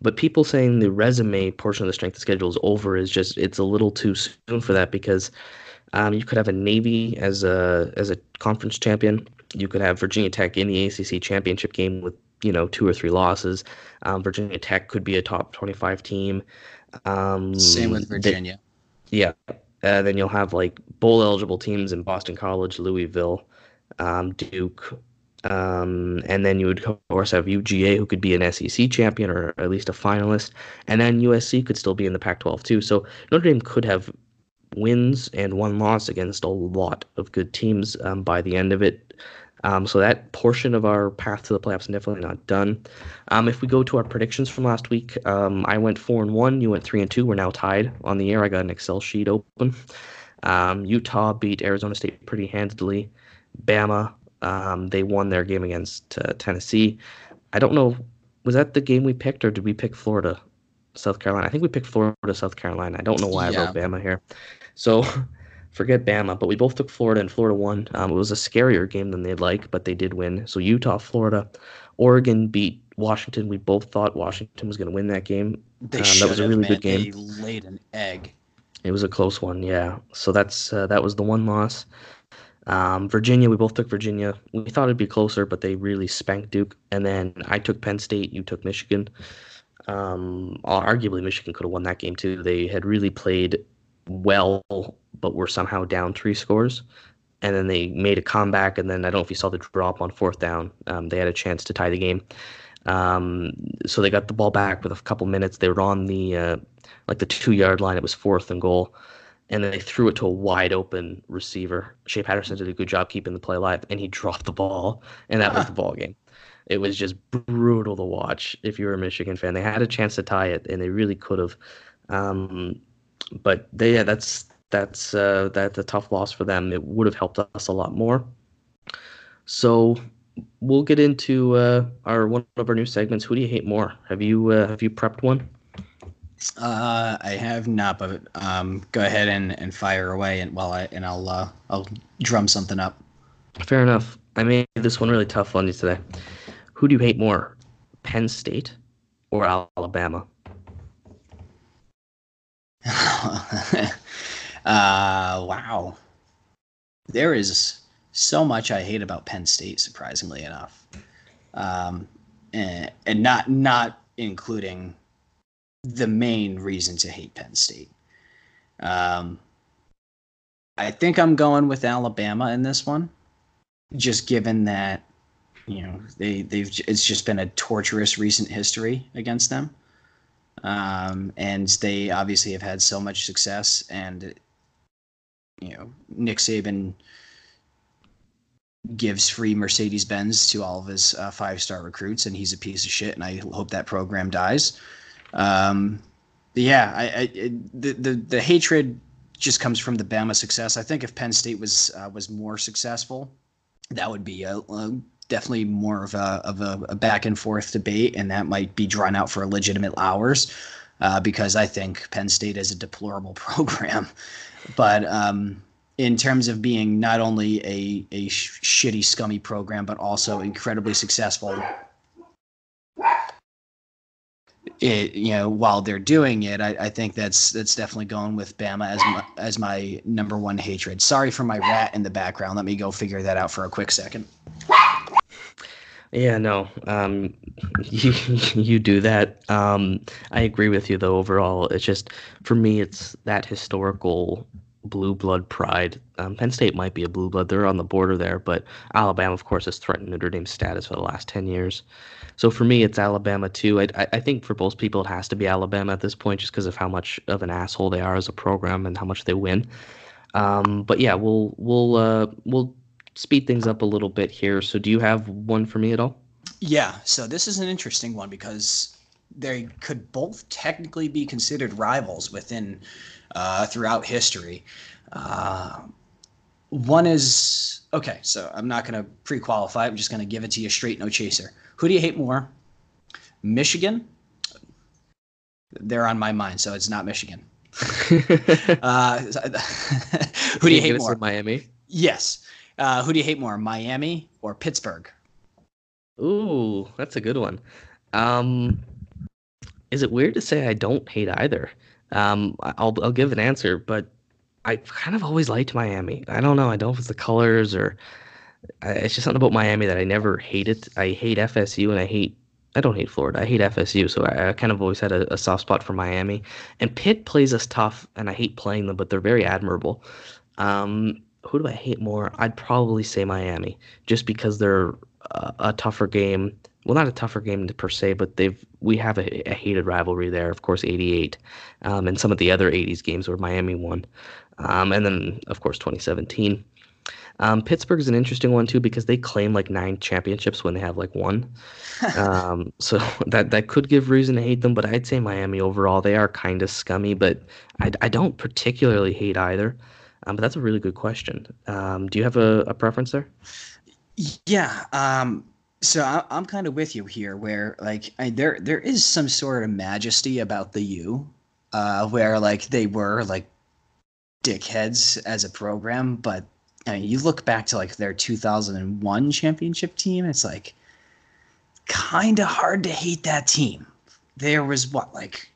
But people saying the resume portion of the strength of schedule is over is just it's a little too soon for that because um, you could have a Navy as a as a conference champion. You could have Virginia Tech in the ACC championship game with you know two or three losses. Um, Virginia Tech could be a top twenty five team. Um, Same with Virginia. yeah. Uh, then you'll have like bowl eligible teams in Boston College, Louisville, um, Duke. Um, and then you would of course have UGA, who could be an SEC champion or at least a finalist. And then USC could still be in the Pac 12 too. So Notre Dame could have wins and one loss against a lot of good teams um, by the end of it. Um, so that portion of our path to the playoffs is definitely not done. Um, if we go to our predictions from last week, um, I went four and one. You went three and two. We're now tied on the air. I got an Excel sheet open. Um, Utah beat Arizona State pretty handedly. Bama, um, they won their game against uh, Tennessee. I don't know, was that the game we picked or did we pick Florida, South Carolina? I think we picked Florida, South Carolina. I don't know why I wrote Bama here. So forget Bama, but we both took Florida and Florida won. Um, it was a scarier game than they'd like, but they did win. So Utah, Florida, Oregon beat Washington. We both thought Washington was going to win that game. They Um, that should was a have, really man. good game. They laid an egg. It was a close one, yeah. So that's uh, that was the one loss. Um, Virginia, we both took Virginia. We thought it'd be closer, but they really spanked Duke. And then I took Penn State. You took Michigan. Um, arguably, Michigan could have won that game too. They had really played well, but were somehow down three scores. And then they made a comeback. And then I don't know if you saw the drop on fourth down. Um, they had a chance to tie the game. Um, so they got the ball back with a couple minutes. They were on the uh, like the two yard line. It was fourth and goal, and then they threw it to a wide open receiver. Shea Patterson did a good job keeping the play alive, and he dropped the ball, and that was the ball game. It was just brutal to watch if you were a Michigan fan. They had a chance to tie it, and they really could have. Um, but they, yeah, that's that's uh, that's a tough loss for them. It would have helped us a lot more. So we'll get into uh, our one of our new segments. Who do you hate more? Have you uh, have you prepped one? Uh, I have not, but um, go ahead and, and fire away, and while I and I'll uh, I'll drum something up. Fair enough. I made this one really tough on you today. Who do you hate more, Penn State or Alabama? uh, wow. There is so much I hate about Penn State, surprisingly enough, um, and, and not not including the main reason to hate Penn State. Um, I think I'm going with Alabama in this one, just given that you know they they've it's just been a torturous recent history against them um, and they obviously have had so much success. And you know, Nick Saban gives free Mercedes Benz to all of his uh, five star recruits, and he's a piece of shit. And I hope that program dies. Um, yeah, I, I the, the the hatred just comes from the Bama success. I think if Penn State was uh, was more successful, that would be a, a definitely more of a of a, a, back and forth debate, and that might be drawn out for legitimate hours, uh, because I think Penn State is a deplorable program. But um, in terms of being not only a a sh- shitty, scummy program, but also incredibly successful. It, you know, while they're doing it, I, I think that's that's definitely going with Bama as my, as my number one hatred. Sorry for my rat in the background. Let me go figure that out for a quick second. Yeah, no, um, you you do that. Um, I agree with you though. Overall, it's just for me, it's that historical blue blood pride Um, Penn State might be a blue blood; they're on the border there, but Alabama, of course, has threatened Notre Dame's status for the last ten years. So for me, it's Alabama too. I, I think for most people, it has to be Alabama at this point, just because of how much of an asshole they are as a program and how much they win. Um, but yeah, we'll we'll uh, we'll speed things up a little bit here. So do you have one for me at all? Yeah. So this is an interesting one because they could both technically be considered rivals within uh, throughout history. Uh, one is okay. So I'm not going to pre-qualify. I'm just going to give it to you straight, no chaser. Who do you hate more? Michigan. They're on my mind, so it's not Michigan. uh, who do you hate more? Miami. Yes. Uh, who do you hate more, Miami or Pittsburgh? Ooh, that's a good one. Um, is it weird to say I don't hate either? Um, I'll I'll give an answer, but I kind of always liked Miami. I don't know. I don't know if it's the colors or it's just something about Miami that I never hated. I hate FSU and I hate I don't hate Florida. I hate FSU, so I, I kind of always had a, a, soft spot for Miami. And Pitt plays us tough, and I hate playing them, but they're very admirable. Um, who do I hate more? I'd probably say Miami, just because they're a, a tougher game. Well, not a tougher game per se, but they've we have a, a hated rivalry there. Of course, '88, um, and some of the other '80s games where Miami won, um, and then of course 2017. Um, Pittsburgh is an interesting one too because they claim like nine championships when they have like one. um, so that that could give reason to hate them, but I'd say Miami overall they are kind of scummy, but I, I don't particularly hate either. Um, but that's a really good question. Um, do you have a, a preference there? Yeah. Um, so I, I'm kind of with you here, where like I, there there is some sort of majesty about the U, uh, where like they were like dickheads as a program, but I mean, you look back to like their 2001 championship team, it's like kind of hard to hate that team. There was what like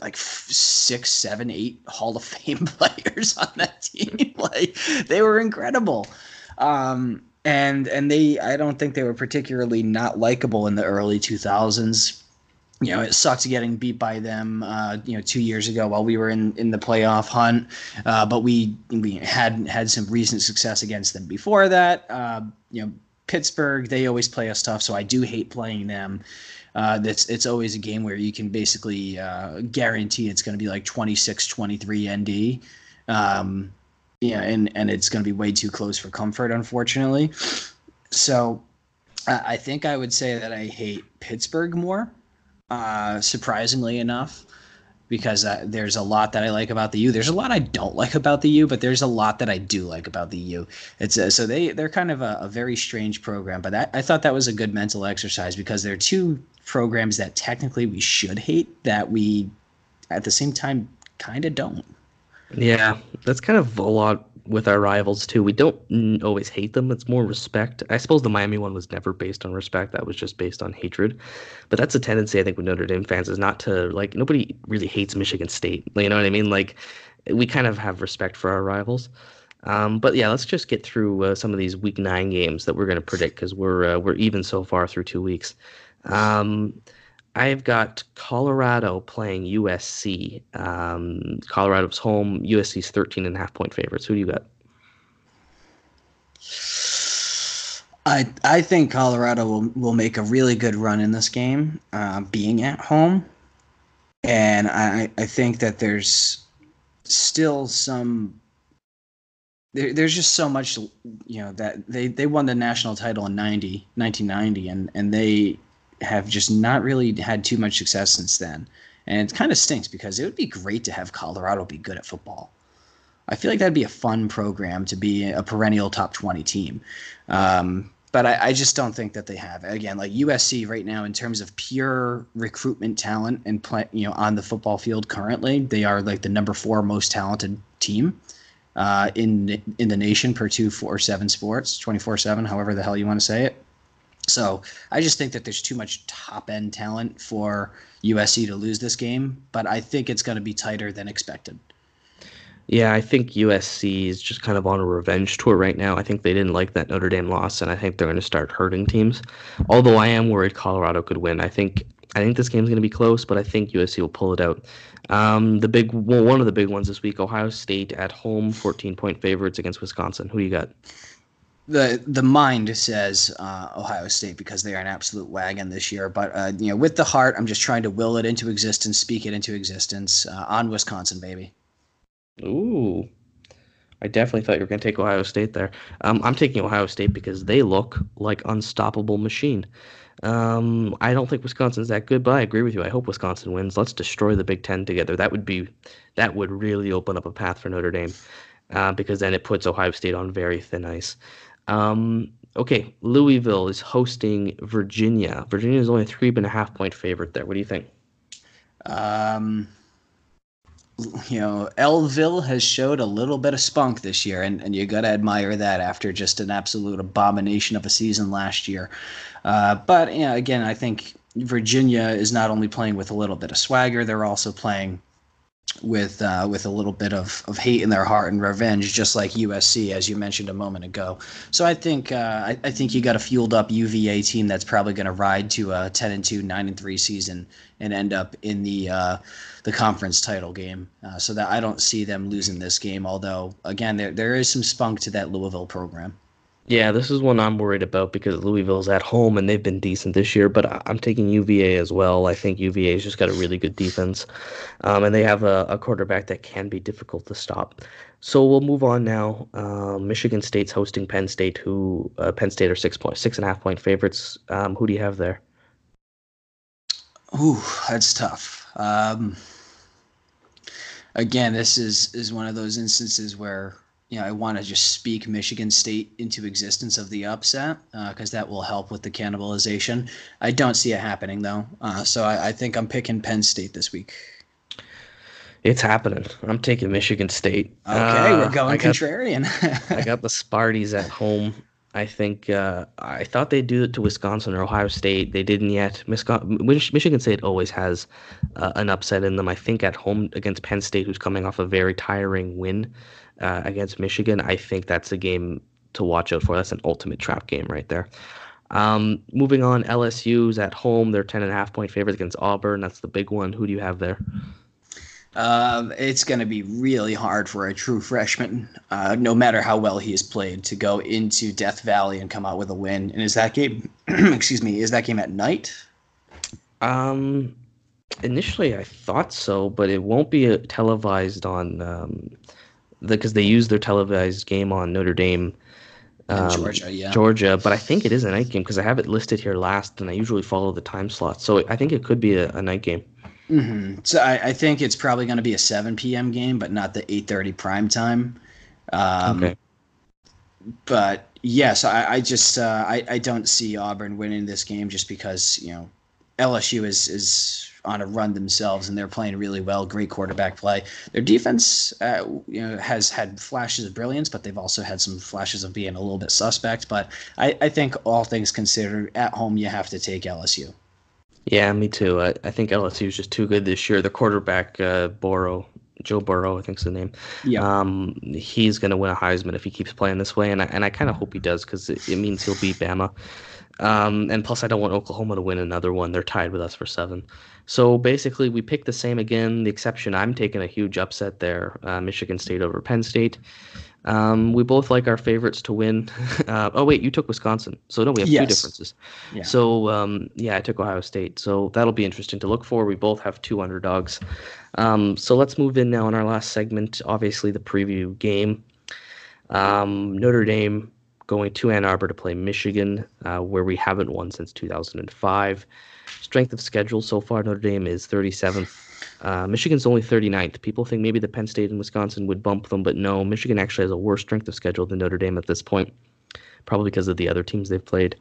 like six, seven, eight Hall of Fame players on that team. like they were incredible. Um, and and they I don't think they were particularly not likable in the early 2000s you know, it sucked getting beat by them, uh, you know, two years ago while we were in, in the playoff hunt. Uh, but we we had had some recent success against them before that. Uh, you know, Pittsburgh, they always play us tough, so I do hate playing them. Uh, that's it's always a game where you can basically uh, guarantee it's going to be like 26-23 ND. Um, yeah, and and it's going to be way too close for comfort, unfortunately. So I think I would say that I hate Pittsburgh more uh, surprisingly enough, because uh, there's a lot that I like about the U. There's a lot I don't like about the U, but there's a lot that I do like about the U. It's uh, so they they're kind of a, a very strange program, but that, I thought that was a good mental exercise because there are two programs that technically we should hate that we at the same time kind of don't. Yeah, that's kind of a lot with our rivals too. We don't always hate them. It's more respect. I suppose the Miami one was never based on respect. That was just based on hatred. But that's a tendency I think with Notre Dame fans is not to like nobody really hates Michigan State. You know what I mean? Like we kind of have respect for our rivals. Um, but yeah, let's just get through uh, some of these Week Nine games that we're going to predict because we're uh, we're even so far through two weeks. Um, I've got Colorado playing USC. Um, Colorado's home. USC's 13 and a half point favorites. Who do you got? I I think Colorado will, will make a really good run in this game, uh, being at home, and I I think that there's still some. There, there's just so much, you know, that they, they won the national title in 90, 1990, and, and they have just not really had too much success since then. And it kind of stinks because it would be great to have Colorado be good at football. I feel like that'd be a fun program to be a perennial top 20 team. Um, but I, I, just don't think that they have. Again, like USC right now, in terms of pure recruitment talent and play, you know, on the football field currently, they are like the number four most talented team uh, in in the nation per two four seven sports, twenty four seven, however the hell you want to say it. So I just think that there's too much top end talent for USC to lose this game, but I think it's going to be tighter than expected. Yeah, I think USC is just kind of on a revenge tour right now. I think they didn't like that Notre Dame loss, and I think they're going to start hurting teams. Although I am worried Colorado could win. I think I think this game's going to be close, but I think USC will pull it out. Um, the big well, one of the big ones this week: Ohio State at home, 14 point favorites against Wisconsin. Who do you got? The the mind says uh, Ohio State because they are an absolute wagon this year. But uh, you know, with the heart, I'm just trying to will it into existence, speak it into existence uh, on Wisconsin, baby. Ooh, I definitely thought you were going to take Ohio State there. Um, I'm taking Ohio State because they look like unstoppable machine. Um, I don't think Wisconsin's that good, but I agree with you. I hope Wisconsin wins. Let's destroy the Big Ten together. That would be that would really open up a path for Notre Dame, uh, because then it puts Ohio State on very thin ice. Um, okay, Louisville is hosting Virginia. Virginia is only a three and a half point favorite there. What do you think? Um, you know, Elville has showed a little bit of spunk this year, and, and you got to admire that after just an absolute abomination of a season last year. Uh, but, you know, again, I think Virginia is not only playing with a little bit of swagger, they're also playing with uh, with a little bit of, of hate in their heart and revenge, just like USC, as you mentioned a moment ago. So I think uh, I, I, think you got a fueled up UVA team that's probably going to ride to a ten and two, nine and three season and end up in the uh, the conference title game. Uh, so that I don't see them losing this game. Although again, there there is some spunk to that Louisville program. Yeah, this is one I'm worried about because Louisville's at home and they've been decent this year, but I'm taking UVA as well. I think UVA's just got a really good defense, um, and they have a, a, quarterback that can be difficult to stop. So we'll move on now. Um, Michigan State's hosting Penn State, who uh, Penn State are six point six and a half point favorites. Um, who do you have there? Ooh, that's tough. Um, again, this is is one of those instances where you know, I want to just speak Michigan State into existence of the upset because uh, that will help with the cannibalization. I don't see it happening though, uh, so I, I, think I'm picking Penn State this week. It's happening. I'm taking Michigan State. Okay, uh, we're going I contrarian. Got, I got the Sparties at home. I think uh, I thought they'd do it to Wisconsin or Ohio State. They didn't yet. Michigan State always has uh, an upset in them. I think at home against Penn State, who's coming off a very tiring win uh, against Michigan, I think that's a game to watch out for. That's an ultimate trap game right there. Um, moving on, LSU's at home. They're 10 and a half point favorites against Auburn. That's the big one. Who do you have there? Um, it's going to be really hard for a true freshman, uh, no matter how well he has played, to go into Death Valley and come out with a win. And is that game, excuse me, is that game at night? Um, initially I thought so, but it won't be televised on um, because they use their televised game on Notre Dame. Um, Georgia, yeah. Georgia, but I think it is a night game because I have it listed here last, and I usually follow the time slot. So I think it could be a, a night game. Mm-hmm. So I, I, think it's probably going to be a 7 p.m. game, but not the 8:30 prime time. Um, okay. But yes, I, I just uh, I, I don't see Auburn winning this game just because you know LSU is is on a run themselves, and they're playing really well. Great quarterback play. Their defense, uh, you know, has had flashes of brilliance, but they've also had some flashes of being a little bit suspect. But I, I think all things considered, at home you have to take LSU. Yeah, me too. I, I think LSU is just too good this year. The quarterback, uh, Burrow, Joe Burrow, I think's the name. Yeah. Um, he's going to win a Heisman if he keeps playing this way, and I, and I kind of hope he does because it, it means he'll beat Bama. Um, and plus, I don't want Oklahoma to win another one. They're tied with us for seven. So basically, we pick the same again. The exception, I'm taking a huge upset there uh, Michigan State over Penn State. Um, we both like our favorites to win. Uh, oh, wait, you took Wisconsin. So, no, we have yes. two differences. Yeah. So, um, yeah, I took Ohio State. So, that'll be interesting to look for. We both have two underdogs. Um, so, let's move in now in our last segment. Obviously, the preview game. Um, Notre Dame going to Ann Arbor to play Michigan, uh, where we haven't won since 2005. Strength of schedule so far, Notre Dame is 37th. Uh, Michigan's only 39th. People think maybe the Penn State and Wisconsin would bump them, but no, Michigan actually has a worse strength of schedule than Notre Dame at this point, probably because of the other teams they've played.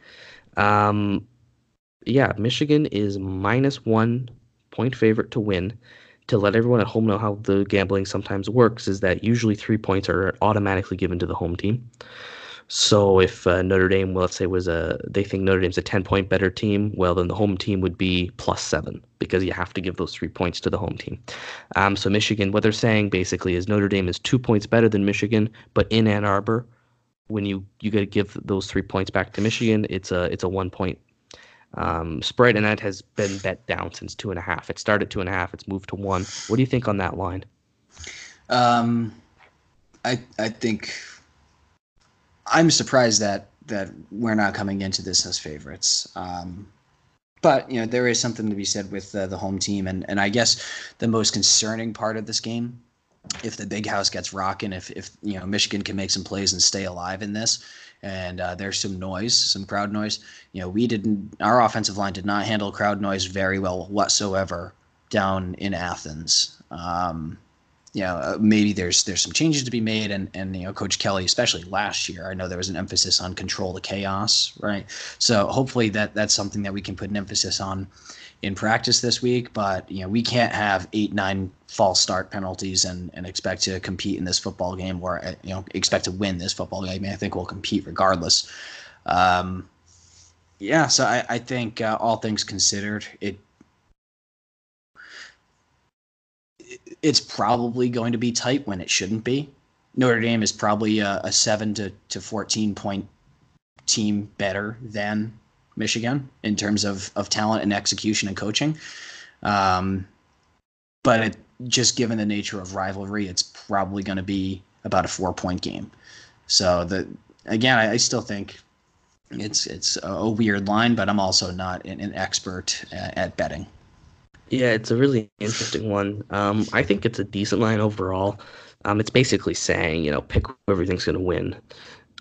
Um, yeah, Michigan is minus one point favorite to win. To let everyone at home know how the gambling sometimes works is that usually three points are automatically given to the home team. So if uh, Notre Dame, well, let's say was a, they think Notre Dame's a 10 point better team, well, then the home team would be plus seven because you have to give those three points to the home team. Um, so Michigan, what they're saying basically is Notre Dame is two points better than Michigan, but in Ann Arbor, when you you got to give those three points back to Michigan, it's a it's a one point Um, spread and that has been bet down since two and a half. It started two and a half. It's moved to one. What do you think on that line? Um, I I think I'm surprised that that we're not coming into this as favorites. Um, but you know there is something to be said with uh, the home team, and and I guess the most concerning part of this game, if the big house gets rocking, if if you know Michigan can make some plays and stay alive in this, and uh, there's some noise, some crowd noise. You know, we didn't. Our offensive line did not handle crowd noise very well whatsoever down in Athens. Um, you know, uh, maybe there's there's some changes to be made, and and you know, Coach Kelly, especially last year, I know there was an emphasis on control the chaos, right? So hopefully that that's something that we can put an emphasis on in practice this week. But you know, we can't have eight nine false start penalties and and expect to compete in this football game, or uh, you know, expect to win this football game. I mean, I think we'll compete regardless. Um, yeah, so I, I think uh, all things considered, it it's probably going to be tight when it shouldn't be. Notre Dame is probably a, a seven to, to 14 point team better than Michigan in terms of, of talent and execution and coaching. Um, but it, just given the nature of rivalry, it's probably going to be about a four point game. So the again, I, I still think it's it's a weird line, but I'm also not an, an expert at, at betting. Yeah, it's a really interesting one. Um, I think it's a decent line overall. Um, it's basically saying, you know, pick whoever you think's going to win.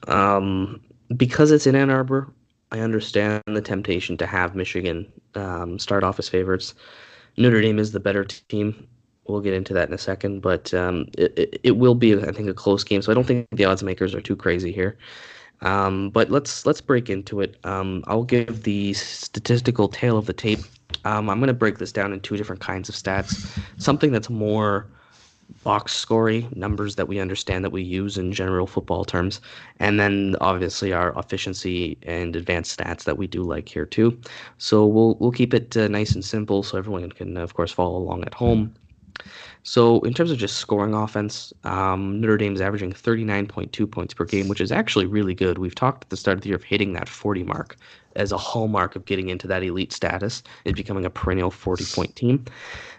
Um, because it's in Ann Arbor, I understand the temptation to have Michigan um, start off as favorites. Notre Dame is the better team. We'll get into that in a second, but um, it, it, it will be, I think, a close game. So I don't think the odds makers are too crazy here. Um, but let's let's break into it. Um, I'll give the statistical tail of the tape um, I'm going to break this down in two different kinds of stats. Something that's more box scory, numbers that we understand that we use in general football terms, and then obviously our efficiency and advanced stats that we do like here too. So we'll we'll keep it uh, nice and simple so everyone can of course follow along at home. So in terms of just scoring offense, um, Notre Dame's averaging 39.2 points per game, which is actually really good. We've talked at the start of the year of hitting that 40 mark as a hallmark of getting into that elite status and becoming a perennial 40 point team.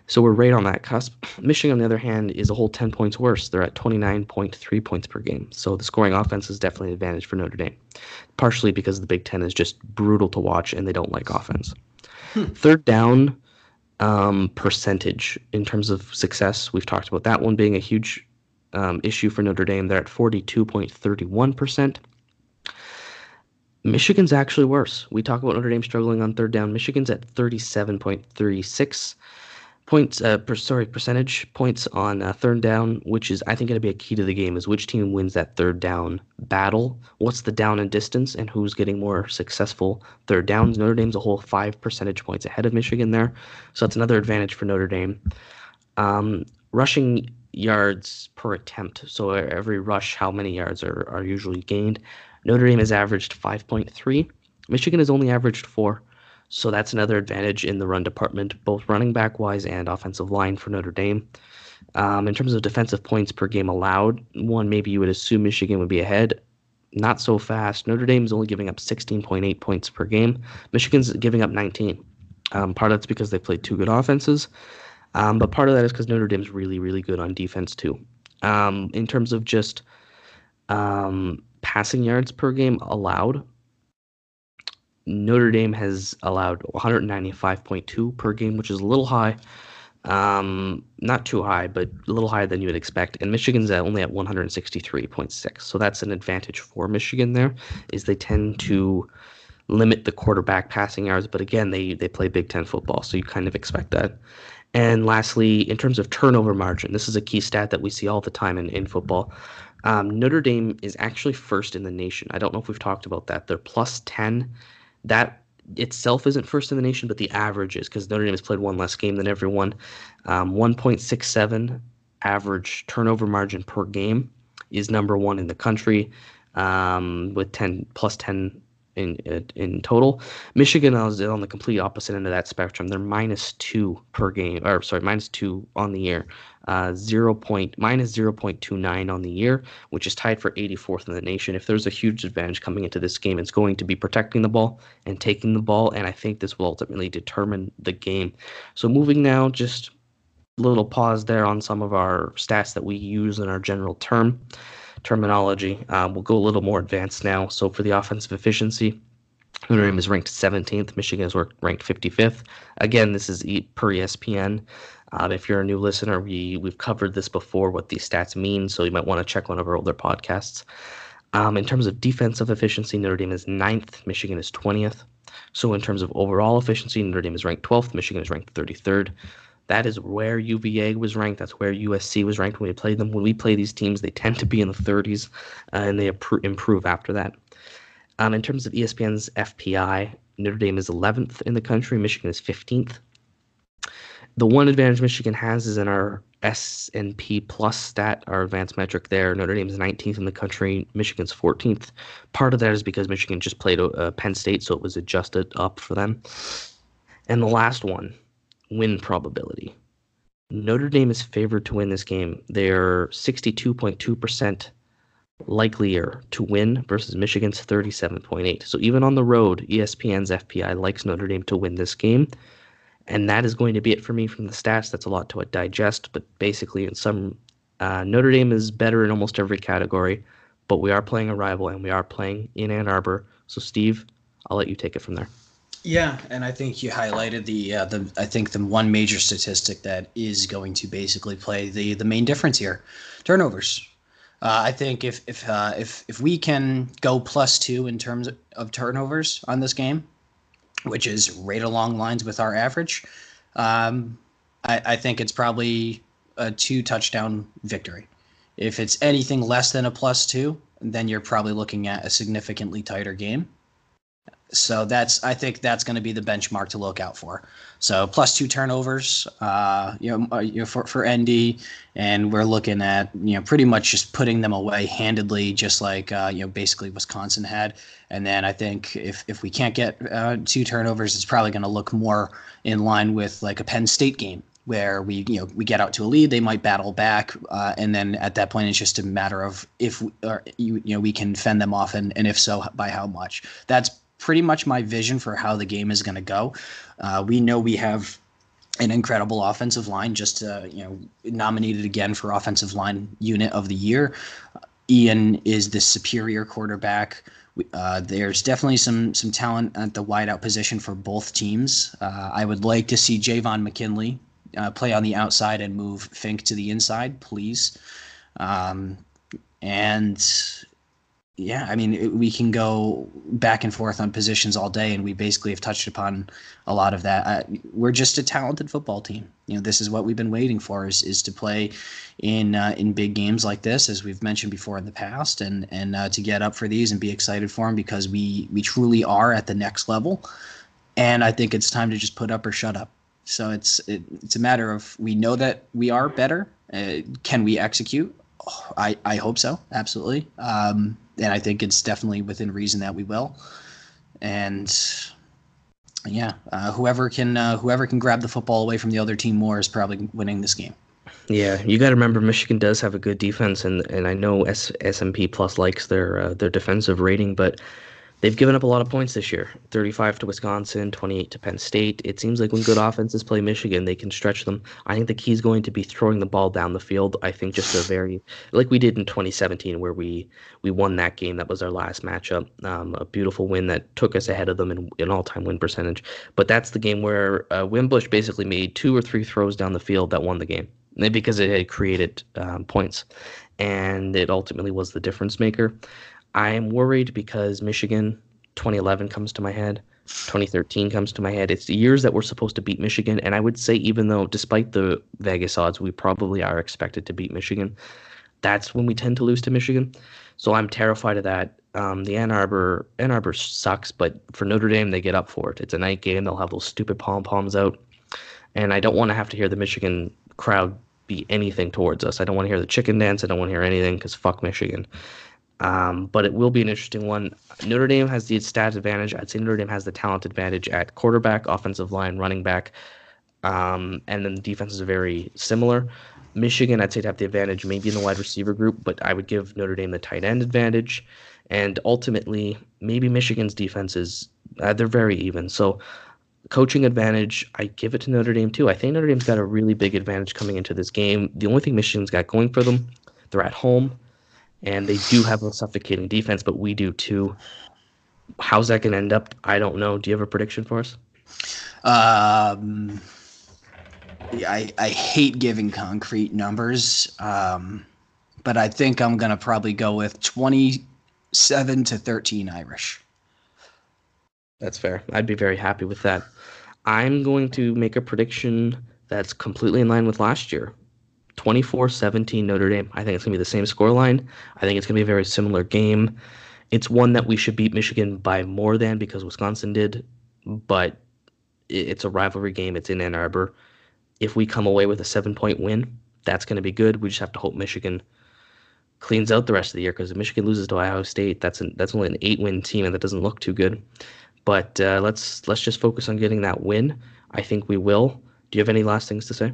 So we're right on that cusp. Michigan, on the other hand, is a whole 10 points worse. They're at 29.3 points per game. So the scoring offense is definitely an advantage for Notre Dame, partially because the Big Ten is just brutal to watch and they don't like offense. Hmm. Third down um, percentage in terms of success, we've talked about that one being a huge um, issue for Notre Dame. They're at 42.31%. Michigan's actually worse. We talk about Notre Dame struggling on third down. Michigan's at 37.36 points uh, per sorry percentage points on uh, third down, which is I think going to be a key to the game. Is which team wins that third down battle? What's the down and distance, and who's getting more successful third downs? Notre Dame's a whole five percentage points ahead of Michigan there, so that's another advantage for Notre Dame. Um, rushing yards per attempt. So every rush, how many yards are, are usually gained? Notre Dame has averaged 5.3. Michigan has only averaged four. So that's another advantage in the run department, both running back wise and offensive line for Notre Dame. Um, in terms of defensive points per game allowed, one maybe you would assume Michigan would be ahead. Not so fast. Notre Dame is only giving up 16.8 points per game. Michigan's giving up 19. Um, part of that's because they played two good offenses, um, but part of that is because Notre Dame's really, really good on defense too. Um, in terms of just um, passing yards per game allowed. Notre Dame has allowed 195.2 per game, which is a little high. Um, not too high, but a little higher than you would expect. And Michigan's at only at 163.6. So that's an advantage for Michigan there, is they tend to limit the quarterback passing yards. But again, they, they play Big Ten football, so you kind of expect that. And lastly, in terms of turnover margin, this is a key stat that we see all the time in, in football. Um, Notre Dame is actually first in the nation. I don't know if we've talked about that. They're plus 10. That itself isn't first in the nation, but the average is because Notre Dame has played one less game than everyone. Um, 1.67 average turnover margin per game is number one in the country um, with 10 plus 10 in in total. Michigan is on the complete opposite end of that spectrum. They're minus two per game, or sorry, minus two on the year uh, 0. Point, minus 0.29 on the year, which is tied for 84th in the nation. If there's a huge advantage coming into this game, it's going to be protecting the ball and taking the ball, and I think this will ultimately determine the game. So moving now, just a little pause there on some of our stats that we use in our general term terminology. Uh, we'll go a little more advanced now. So for the offensive efficiency, Notre Dame is ranked 17th. Michigan is ranked 55th. Again, this is per ESPN. Um, if you're a new listener, we we've covered this before what these stats mean, so you might want to check one of our older podcasts. Um, in terms of defensive efficiency, Notre Dame is 9th, Michigan is 20th. So in terms of overall efficiency, Notre Dame is ranked 12th, Michigan is ranked 33rd. That is where UVA was ranked. That's where USC was ranked when we played them. When we play these teams, they tend to be in the 30s, uh, and they improve after that. Um, in terms of ESPN's FPI, Notre Dame is 11th in the country. Michigan is 15th. The one advantage Michigan has is in our S&P plus stat, our advanced metric there. Notre Dame is 19th in the country. Michigan's 14th. Part of that is because Michigan just played uh, Penn State, so it was adjusted up for them. And the last one, win probability. Notre Dame is favored to win this game. They're 62.2% likelier to win versus Michigan's 37.8. So even on the road, ESPN's FPI likes Notre Dame to win this game. And that is going to be it for me from the stats. That's a lot to digest, but basically, in sum, uh, Notre Dame is better in almost every category, but we are playing a rival and we are playing in Ann Arbor. So, Steve, I'll let you take it from there. Yeah, and I think you highlighted the uh, the I think the one major statistic that is going to basically play the the main difference here, turnovers. Uh, I think if if uh, if if we can go plus two in terms of turnovers on this game, which is right along lines with our average, um, I, I think it's probably a two touchdown victory. If it's anything less than a plus two, then you're probably looking at a significantly tighter game. So that's I think that's going to be the benchmark to look out for. So plus two turnovers, uh, you know, uh, for for ND, and we're looking at you know pretty much just putting them away handedly, just like uh, you know basically Wisconsin had. And then I think if if we can't get uh, two turnovers, it's probably going to look more in line with like a Penn State game where we you know we get out to a lead they might battle back uh, and then at that point it's just a matter of if we, or you, you know we can fend them off and, and if so by how much that's pretty much my vision for how the game is going to go. Uh, we know we have an incredible offensive line, just uh, you know nominated again for offensive line unit of the year. Ian is the superior quarterback. Uh, there's definitely some some talent at the wideout position for both teams. Uh, I would like to see Javon McKinley uh, play on the outside and move Finke to the inside, please. Um, and yeah, I mean, it, we can go back and forth on positions all day, and we basically have touched upon a lot of that. Uh, we're just a talented football team. You know, this is what we've been waiting for is is to play in uh, in big games like this, as we've mentioned before in the past, and and uh, to get up for these and be excited for them because we we truly are at the next level. And I think it's time to just put up or shut up. So it's it, it's a matter of we know that we are better. Uh, can we execute? Oh, I I hope so, absolutely. Um, and I think it's definitely within reason that we will. And yeah, uh, whoever can uh, whoever can grab the football away from the other team more is probably winning this game. Yeah, you got to remember Michigan does have a good defense, and and I know S S&P Plus likes their uh, their defensive rating, but they've given up a lot of points this year 35 to Wisconsin, 28 to Penn State. It seems like when good offenses play Michigan, they can stretch them. I think the key is going to be throwing the ball down the field. I think just a very, like we did in 2017, where we, we won that game. That was our last matchup. Um, a beautiful win that took us ahead of them in an all time win percentage. But that's the game where uh, Wimbush basically made two or three throws down the field that won the game because it had created um, points. And it ultimately was the difference maker. I am worried because Michigan 2011 comes to my head. 2013 comes to my head. It's the years that we're supposed to beat Michigan, and I would say even though, despite the Vegas odds, we probably are expected to beat Michigan. That's when we tend to lose to Michigan. So I'm terrified of that. Um, the Ann Arbor Ann Arbor sucks, but for Notre Dame, they get up for it. It's a night game. They'll have those stupid pom poms out, and I don't want to have to hear the Michigan crowd be anything towards us. I don't want to hear the chicken dance. I don't want to hear anything because fuck Michigan. Um, but it will be an interesting one. Notre Dame has the stat advantage. I'd say Notre Dame has the talent advantage at quarterback, offensive line, running back, um, and then the defenses are very similar. Michigan, I'd say to have the advantage maybe in the wide receiver group, but I would give Notre Dame the tight end advantage. And ultimately, maybe Michigan's defense is uh, they're very even. So coaching advantage, I give it to Notre Dame too. I think Notre Dame's got a really big advantage coming into this game. The only thing Michigan's got going for them, they're at home, and they do have a suffocating defense, but we do too. How's that going to end up? I don't know. Do you have a prediction for us? Um, I I hate giving concrete numbers, um, but I think I'm gonna probably go with 27 to 13 Irish. That's fair. I'd be very happy with that. I'm going to make a prediction that's completely in line with last year. 24-17 Notre Dame. I think it's going to be the same scoreline. I think it's going to be a very similar game. It's one that we should beat Michigan by more than because Wisconsin did, but it's a rivalry game. It's in Ann Arbor. If we come away with a 7-point win, that's going to be good. We just have to hope Michigan cleans out the rest of the year because if Michigan loses to Ohio State, that's an, that's only an 8-win team and that doesn't look too good. But uh, let's let's just focus on getting that win. I think we will. Do you have any last things to say?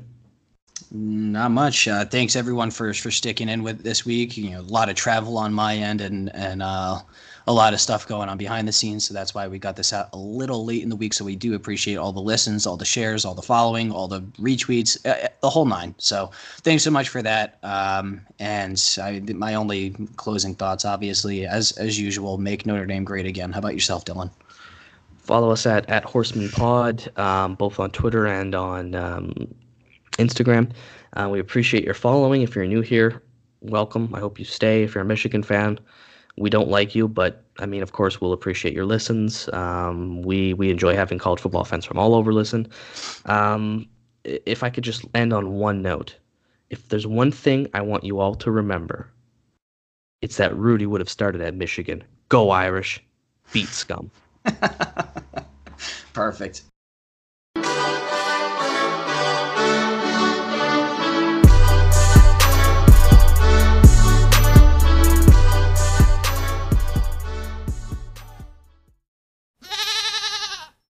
Not much. Uh, thanks everyone for for sticking in with this week. You know, a lot of travel on my end and and uh, a lot of stuff going on behind the scenes. So that's why we got this out a little late in the week. So we do appreciate all the listens, all the shares, all the following, all the retweets, uh, the whole nine. So thanks so much for that. Um, and I, my only closing thoughts, obviously, as as usual, make Notre Dame great again. How about yourself, Dylan? Follow us at at Horseman Pod, um, both on Twitter and on um, Instagram. Uh, we appreciate your following. If you're new here, welcome. I hope you stay. If you're a Michigan fan, we don't like you, but I mean, of course, we'll appreciate your listens. Um, we we enjoy having college football fans from all over listen. Um, if I could just end on one note, if there's one thing I want you all to remember, it's that Rudy would have started at Michigan. Go Irish, beat scum. Perfect.